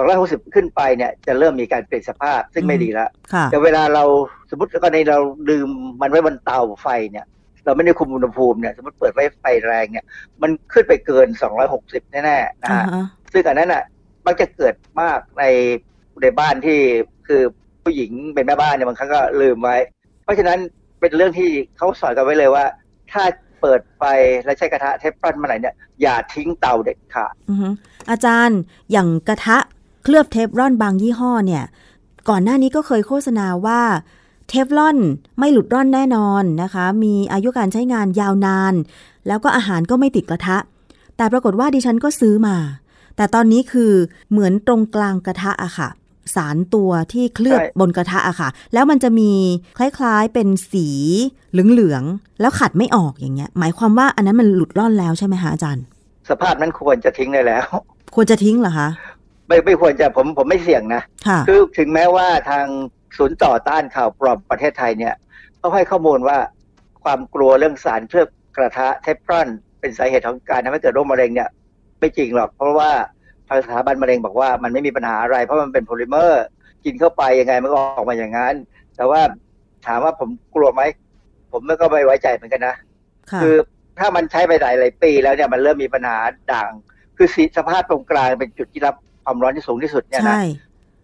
260 ขึ้นไปเนี่ยจะเริ่มมีการเปลี่ยนสภาพซึ่งไม่ดีแล้วค่ะแต่เวลาเราสมมติกรณีเราลืมมันไว้บนเตาไฟเนี่ยเราไม่ได้คุมอุณหภูมิเนี่ยสมมติเปิดไว้ไฟแรงเนี่ยมันขึ้นไปเกิน 260 แน่ๆนะอ่าฮะฮะซึ่งอันนั้นอะมักจะเกิดมากในในบ้านที่คือผู้หญิงเป็นแม่บ้านเนี่ยบางครั้งก็ลืมไว้ เพราะฉะนั้นเป็นเรื่องที่เขาสอนกันไว้เลยว่า ถ้าเปิดไฟและใช้กระทะเทฟลอนเมื่อไหร่เนี่ยอย่าทิ้งเตาเด็ดขาดอือฮึอาจารย์อย่างกระทะ เคลือบเทฟลอนบางยี่ห้อเนี่ย ก่อนหน้านี้ก็เคยโฆษณาว่าเทฟลอนไม่หลุดร่อนแน่นอนนะคะ มีอายุการใช้งานยาวนาน แล้วก็อาหารก็ไม่ติดกระทะ แต่ปรากฏว่าดิฉันก็ซื้อมา แต่ตอนนี้คือเหมือนตรงกลางกระทะอะค่ะ สารตัวที่เคลือบใช่บนกระทะอะค่ะ แล้วมันจะมีคล้ายๆเป็นสีเหลืองๆ แล้วขัดไม่ออกอย่างเงี้ย หมายความว่าอันนั้นมันหลุดร่อนแล้วใช่ไหมคะอาจารย์ สภาพนั้นควรจะทิ้งได้แล้ว ควรจะทิ้งเหรอคะ ไม่ไม่ควรจะผมผมไม่เสี่ยงนะค่ะคือถึงแม้ว่าทางศูนย์ต่อต้านข่าวปลอมประเทศไทยเนี่ยเขาให้ข้อมูลว่าความกลัวเรื่องสารเคลือบกระทะเทฟลอนเป็นสาเหตุของการทำให้เกิดโรคมะเร็งเนี่ยไม่จริงหรอก เพราะว่าทางสถาบันมะเร็งบอกว่ามันไม่มีปัญหาอะไร เพราะมันเป็นโพลิเมอร์กินเข้าไปยังไงมันก็ออกมาอย่างนั้น แต่ว่าถามว่าผมกลัวไหม ผมก็ไม่ไว้ใจเหมือนกันนะค่ะคือถ้ามันใช้ไปหลายหลายปีแล้วเนี่ยมันเริ่มมีปัญหาด่าง คือสีสภาพตรงกลางเป็นจุดที่รับ ความร้อนที่สูงที่สุดเนี่ยนะใช่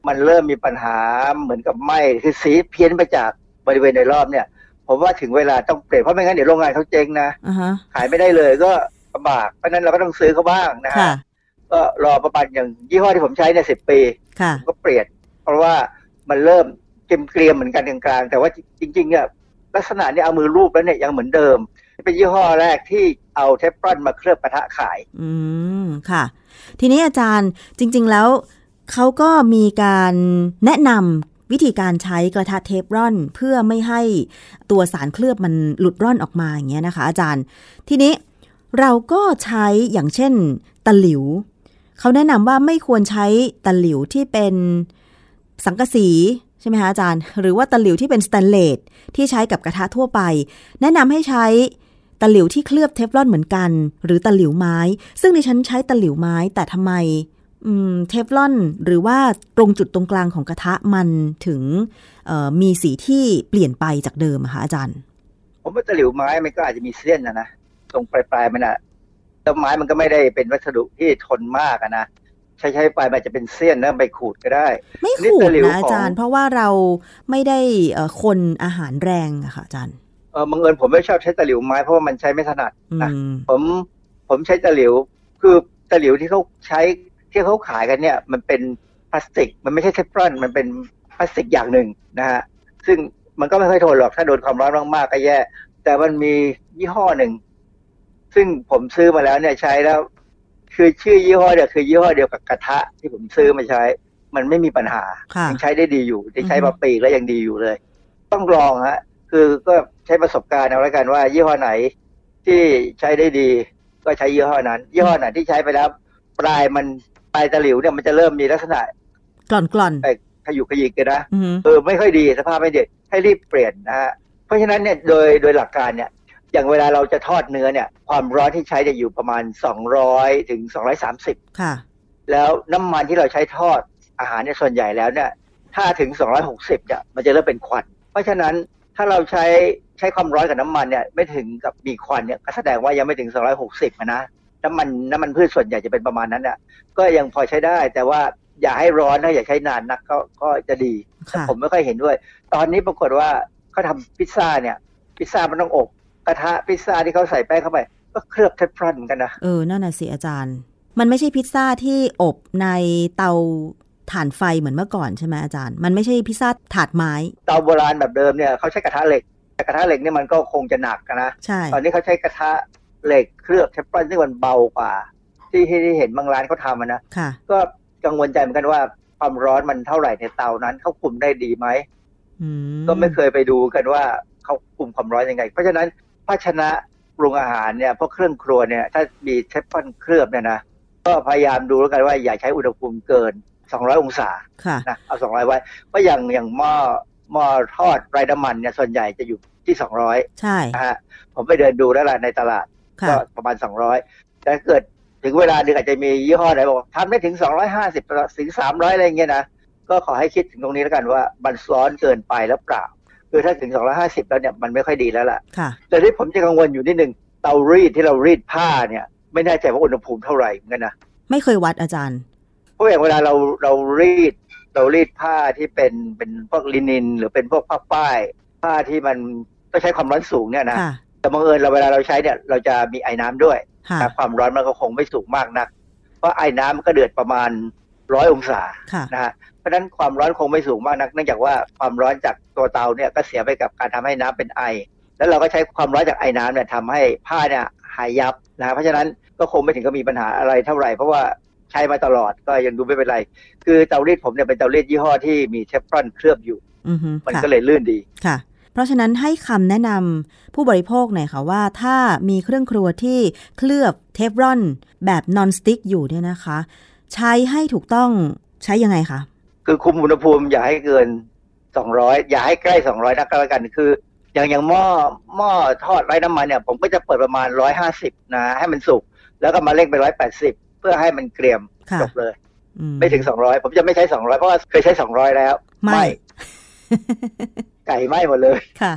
มันเริ่มมีปัญหาเหมือนกับไหมคือสีเพี้ยนไปจากบริเวณโดยรอบเนี่ยผมว่าถึงเวลาต้องเปลี่ยนเพราะไม่งั้นเดี๋ยวโรงงานเขาเจ๊งนะอ่าฮะขายไม่ได้เลยก็ลำบากเพราะฉะนั้นเราก็ต้องซื้อเขาบ้างนะค่ะฮะก็รอประมาณอย่างยี่ห้อที่ผมใช้เนี่ยสิบปีค่ะผมก็เปลี่ยน เพราะว่ามันเริ่มเกมเกรียมๆเหมือนกันกลางๆแต่ว่าจริงๆเนี่ยลักษณะเนี่ยเอามือรูปแล้วเนี่ยยังเหมือนเดิม เป็นยี่ห้อแรกที่เอาเทฟลอนมาเคลือบกระทะขาย อืมค่ะ ทีนี้อาจารย์จริง ๆ แล้วเขาก็มีการแนะนำวิธีการใช้กระทะเทฟรอนเพื่อไม่ให้ตัวสารเคลือบมันหลุดร่อนออกมาอย่างเงี้ยนะคะ อาจารย์ ทีนี้เราก็ใช้อย่างเช่นตะหลิวเขาแนะนำว่าไม่ควรใช้ตะหลิวที่เป็นสังกะสีใช่ไหมคะอาจารย์ หรือว่าตะหลิวที่เป็นสแตนเลสที่ใช้กับกระทะทั่วไป แนะนำให้ใช้ ตะหลิวที่เคลือบเทฟลอนเหมือนกัน หรือตะหลิวไม้ ซึ่งดิฉันใช้ตะหลิวไม้แต่ทำไมอืมเทฟลอนหรือว่าตรงจุดตรงกลางของกระทะมันถึงเอ่อมีสีที่เปลี่ยนไปจากเดิมอะคะอาจารย์ ผมว่าตะหลิวไม้มันก็อาจจะมีเส้นนะนะตรงปลายๆมันอะแต่ไม้มันก็ไม่ได้เป็นวัสดุที่ทนมากอะนะใช้ใช้ไปมันจะเป็นเสี้ยนนะไปขูดก็ได้ ไม่ขูดนะอาจารย์ เพราะว่าเราไม่ได้คนอาหารแรงอะค่ะอาจารย์ เออบังเอิญผมไม่ชอบใช้ตะหลิวไม้เพราะว่ามันใช้ไม่ถนัดนะผมผมใช้ตะหลิว คือตะหลิวที่เขาใช้ที่เขาขายกันเนี่ย มันเป็นพลาสติก มันไม่ใช่เทฟลอนมันเป็นพลาสติกอย่างหนึ่งนะฮะซึ่งมันก็ไม่ค่อยทนหรอกถ้าโดนความร้อนมากๆก็แย่ แต่มันมียี่ห้อหนึ่ง ซึ่งผมซื้อมาแล้วเนี่ยใช้แล้ว คือชื่อยี่ห้อเดียวคือยี่ห้อเดียวกับกระทะที่ผมซื้อมาใช้ มันไม่มีปัญหายังใช้ได้ดีอยู่ที่ใช้มาปีแล้วยังดีอยู่เลย ต้องลองฮะ คือก็ใช้ประสบการณ์เอาแล้วกันว่า ยี่ห้อไหนที่ใช้ได้ดี ก็ใช้ยี่ห้อนั้น ยี่ห้อไหนที่ใช้ไปแล้ว ปลายมันปลายตะหลิวเนี่ยมันจะเริ่มมีลักษณะกล่อนกล่อนไปขยุกขยิกกันนะเออไม่ค่อยดีสภาพไม่ดีให้รีบเปลี่ยนนะฮะเพราะฉะนั้นเนี่ยโดยโดยหลักการเนี่ย อย่างเวลาเราจะทอดเนื้อเนี่ย ความร้อนที่ใช้จะอยู่ประมาณ200ถึง230ค่ะ แล้วน้ำมันที่เราใช้ทอดอาหารเนี่ยส่วนใหญ่แล้วเนี่ยถ้าถึง260เนี่ยมันจะเริ่มเป็นควัน เพราะฉะนั้น ถ้าเราใช้ใช้ความร้อนกับน้ำมันเนี่ยไม่ถึงกับมีควันเนี่ยก็แสดงว่ายังไม่ถึง 260นะน้ำมันน้ำมันพืชส่วนใหญ่จะเป็นประมาณนั้นเนี่ยก็ยังพอใช้ได้ แต่ว่าอย่าให้ร้อนนะอย่าใช้นานนักก็ก็จะดีผมไม่ค่อยเห็นด้วย ตอนนี้ปรากฏว่าเขาทาพิซซ่าเนี่ย พิซซ่ามันต้องอบกระทะพิซซ่าที่เขาใส่แป้งเข้าไปก็เคลือบเทฟลอนกันนะเออนั่นน่ะสิอาจารย์ มันไม่ใช่พิซซ่าที่อบในเตา ถ่านไฟเหมือนเมื่อก่อนใช่ไหมอาจารย์ มันไม่ใช่พิซซ่าถาดไม้ เตาโบราณแบบเดิมเนี่ยเขาใช้กระทะเหล็กแต่กระทะเหล็กนี่มันก็คงจะหนักนะใช่ตอนนี้เขาใช้กระทะเหล็กเคลือบเทฟลอนที่มันเบากว่า ที่ที่เห็นบางร้านเขาทำนะค่ะก็กังวลใจเหมือนกันว่าความร้อนมันเท่าไหร่ในเตานั้นเขาคุมได้ดีไหมก็ไม่เคยไปดูกันว่าเขาคุมความร้อนยังไง เพราะฉะนั้นภาชนะปรุงอาหารเนี่ยพวกเครื่องครัวเนี่ย ถ้ามีเทฟลอนเคลือบเนี่ยนะก็พยายามดูแล้วกันว่าอย่าใช้อุณหภูมิเกิน 200 องศานะเอา 200 ไว้เพราะอย่างอย่างหม้อหม้อทอดไร้น้ำมันเนี่ยส่วนใหญ่จะอยู่ที่ 200 ใช่นะฮะผมไปเดินดูแล้วล่ะในตลาด ก็ประมาณ 200 แต่เกิดถึงเวลาหนึ่งอาจจะมียี่ห้อไหนบอกทำได้ถึง 250ถึง 300 อะไรเงี้ยนะก็ขอให้คิดถึงตรงนี้แล้วกันว่ามันร้อนเกินไปแล้วเปล่า คือถ้าถึง 250 แล้วเนี่ยมันไม่ค่อยดีแล้วล่ะ แต่ที่ผมจะกังวลอยู่นิดหนึ่งเตารีดที่เรารีดผ้าเนี่ย ไม่แน่ใจว่าอุณหภูมิเท่าไหร่เหมือนกันนะ ไม่เคยวัดอาจารย์เพ ราะอย่างเวลาเราเรารีดเรารีดผ้าที่เป็นเป็นพวกลินิน หรือเป็นพวกผ้าป้าย ผ้าที่มันต้องใช้ความร้อนสูงเนี่ยนะแต่บังเอิญเราเวลาเราใช้เนี่ยเราจะมีไอ้น้ำด้วยแต่ความร้อนมันก็คงไม่สูงมากนัก เพราะไอ้น้ำมันก็เดือดประมาณร้อยองศานะฮะเพราะฉะนั้นความร้อนคงไม่สูงมากนัก เนื่องจากว่าความร้อนจากตัวเตาเนี่ยก็เสียไปกับการทำให้น้ำเป็นไอ แล้วเราก็ใช้ความร้อนจากไอ้น้ำเนี่ยทำให้ผ้าเนี่ยหายยับนะเพราะฉะนั้นก็คงไม่ถึงกับมีปัญหาอะไรเท่าไหร่เพราะว่า ใช้มาตลอดก็ยังดูไม่เป็นไร คือเตารีดผมเนี่ยเป็นเตารีดยี่ห้อที่มีเทฟลอนเคลือบอยู่มันก็เลยลื่นดีค่ะ เพราะฉะนั้นให้คำแนะนำผู้บริโภคหน่อยค่ะว่าถ้ามีเครื่องครัวที่เคลือบเทฟลอนแบบ non-stick อยู่เนี่ยนะคะ ใช้ให้ถูกต้องใช้ยังไงคะคือคุมอุณหภูมิอย่าให้เกินสองร้อยอย่าให้ใกล้สองร้อยนักก็แล้วกัน คืออย่างอย่างหม้อหม้อทอดไร้น้ำมันเนี่ย ผมก็จะเปิดประมาณร้อยห้าสิบนะ ให้มันสุก แล้วก็มาเร่งไปร้อยแปดสิบ เพื่อให้มันเกรียมจบเลย ไม่ถึงสองร้อยผมจะไม่ใช้สองร้อยเพราะว่าเคยใช้สองร้อยแล้ว ไม่ ไก่ไหม้หมดเลยค่ะ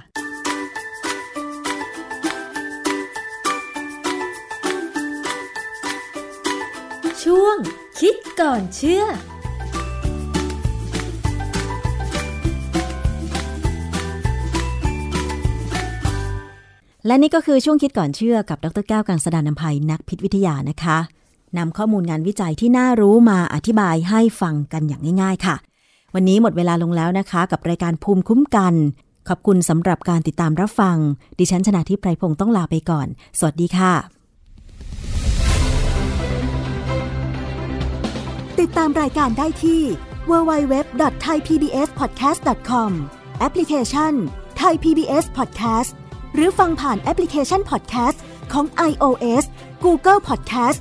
ช่วงคิดก่อนเชื่อและนี่ก็คือช่วงคิดก่อนเชื่อกับดรแก้วกังสดานนภัยนักพิษวิทยานะคะ นำข้อมูลงานวิจัยที่น่ารู้มาอธิบายให้ฟังกันอย่างง่าย ๆ ค่ะ วันนี้หมดเวลาลงแล้วนะคะ กับรายการภูมิคุ้มกัน ขอบคุณสำหรับการติดตามรับฟัง ดิฉันชนะทิพไพรพงศ์ต้องลาไปก่อน สวัสดีค่ะ ติดตามรายการได้ที่ www.thaipbspodcast.com แอปพลิเคชัน Thai PBS Podcast หรือฟังผ่านแอปพลิเคชัน Podcast ของ iOS Google Podcast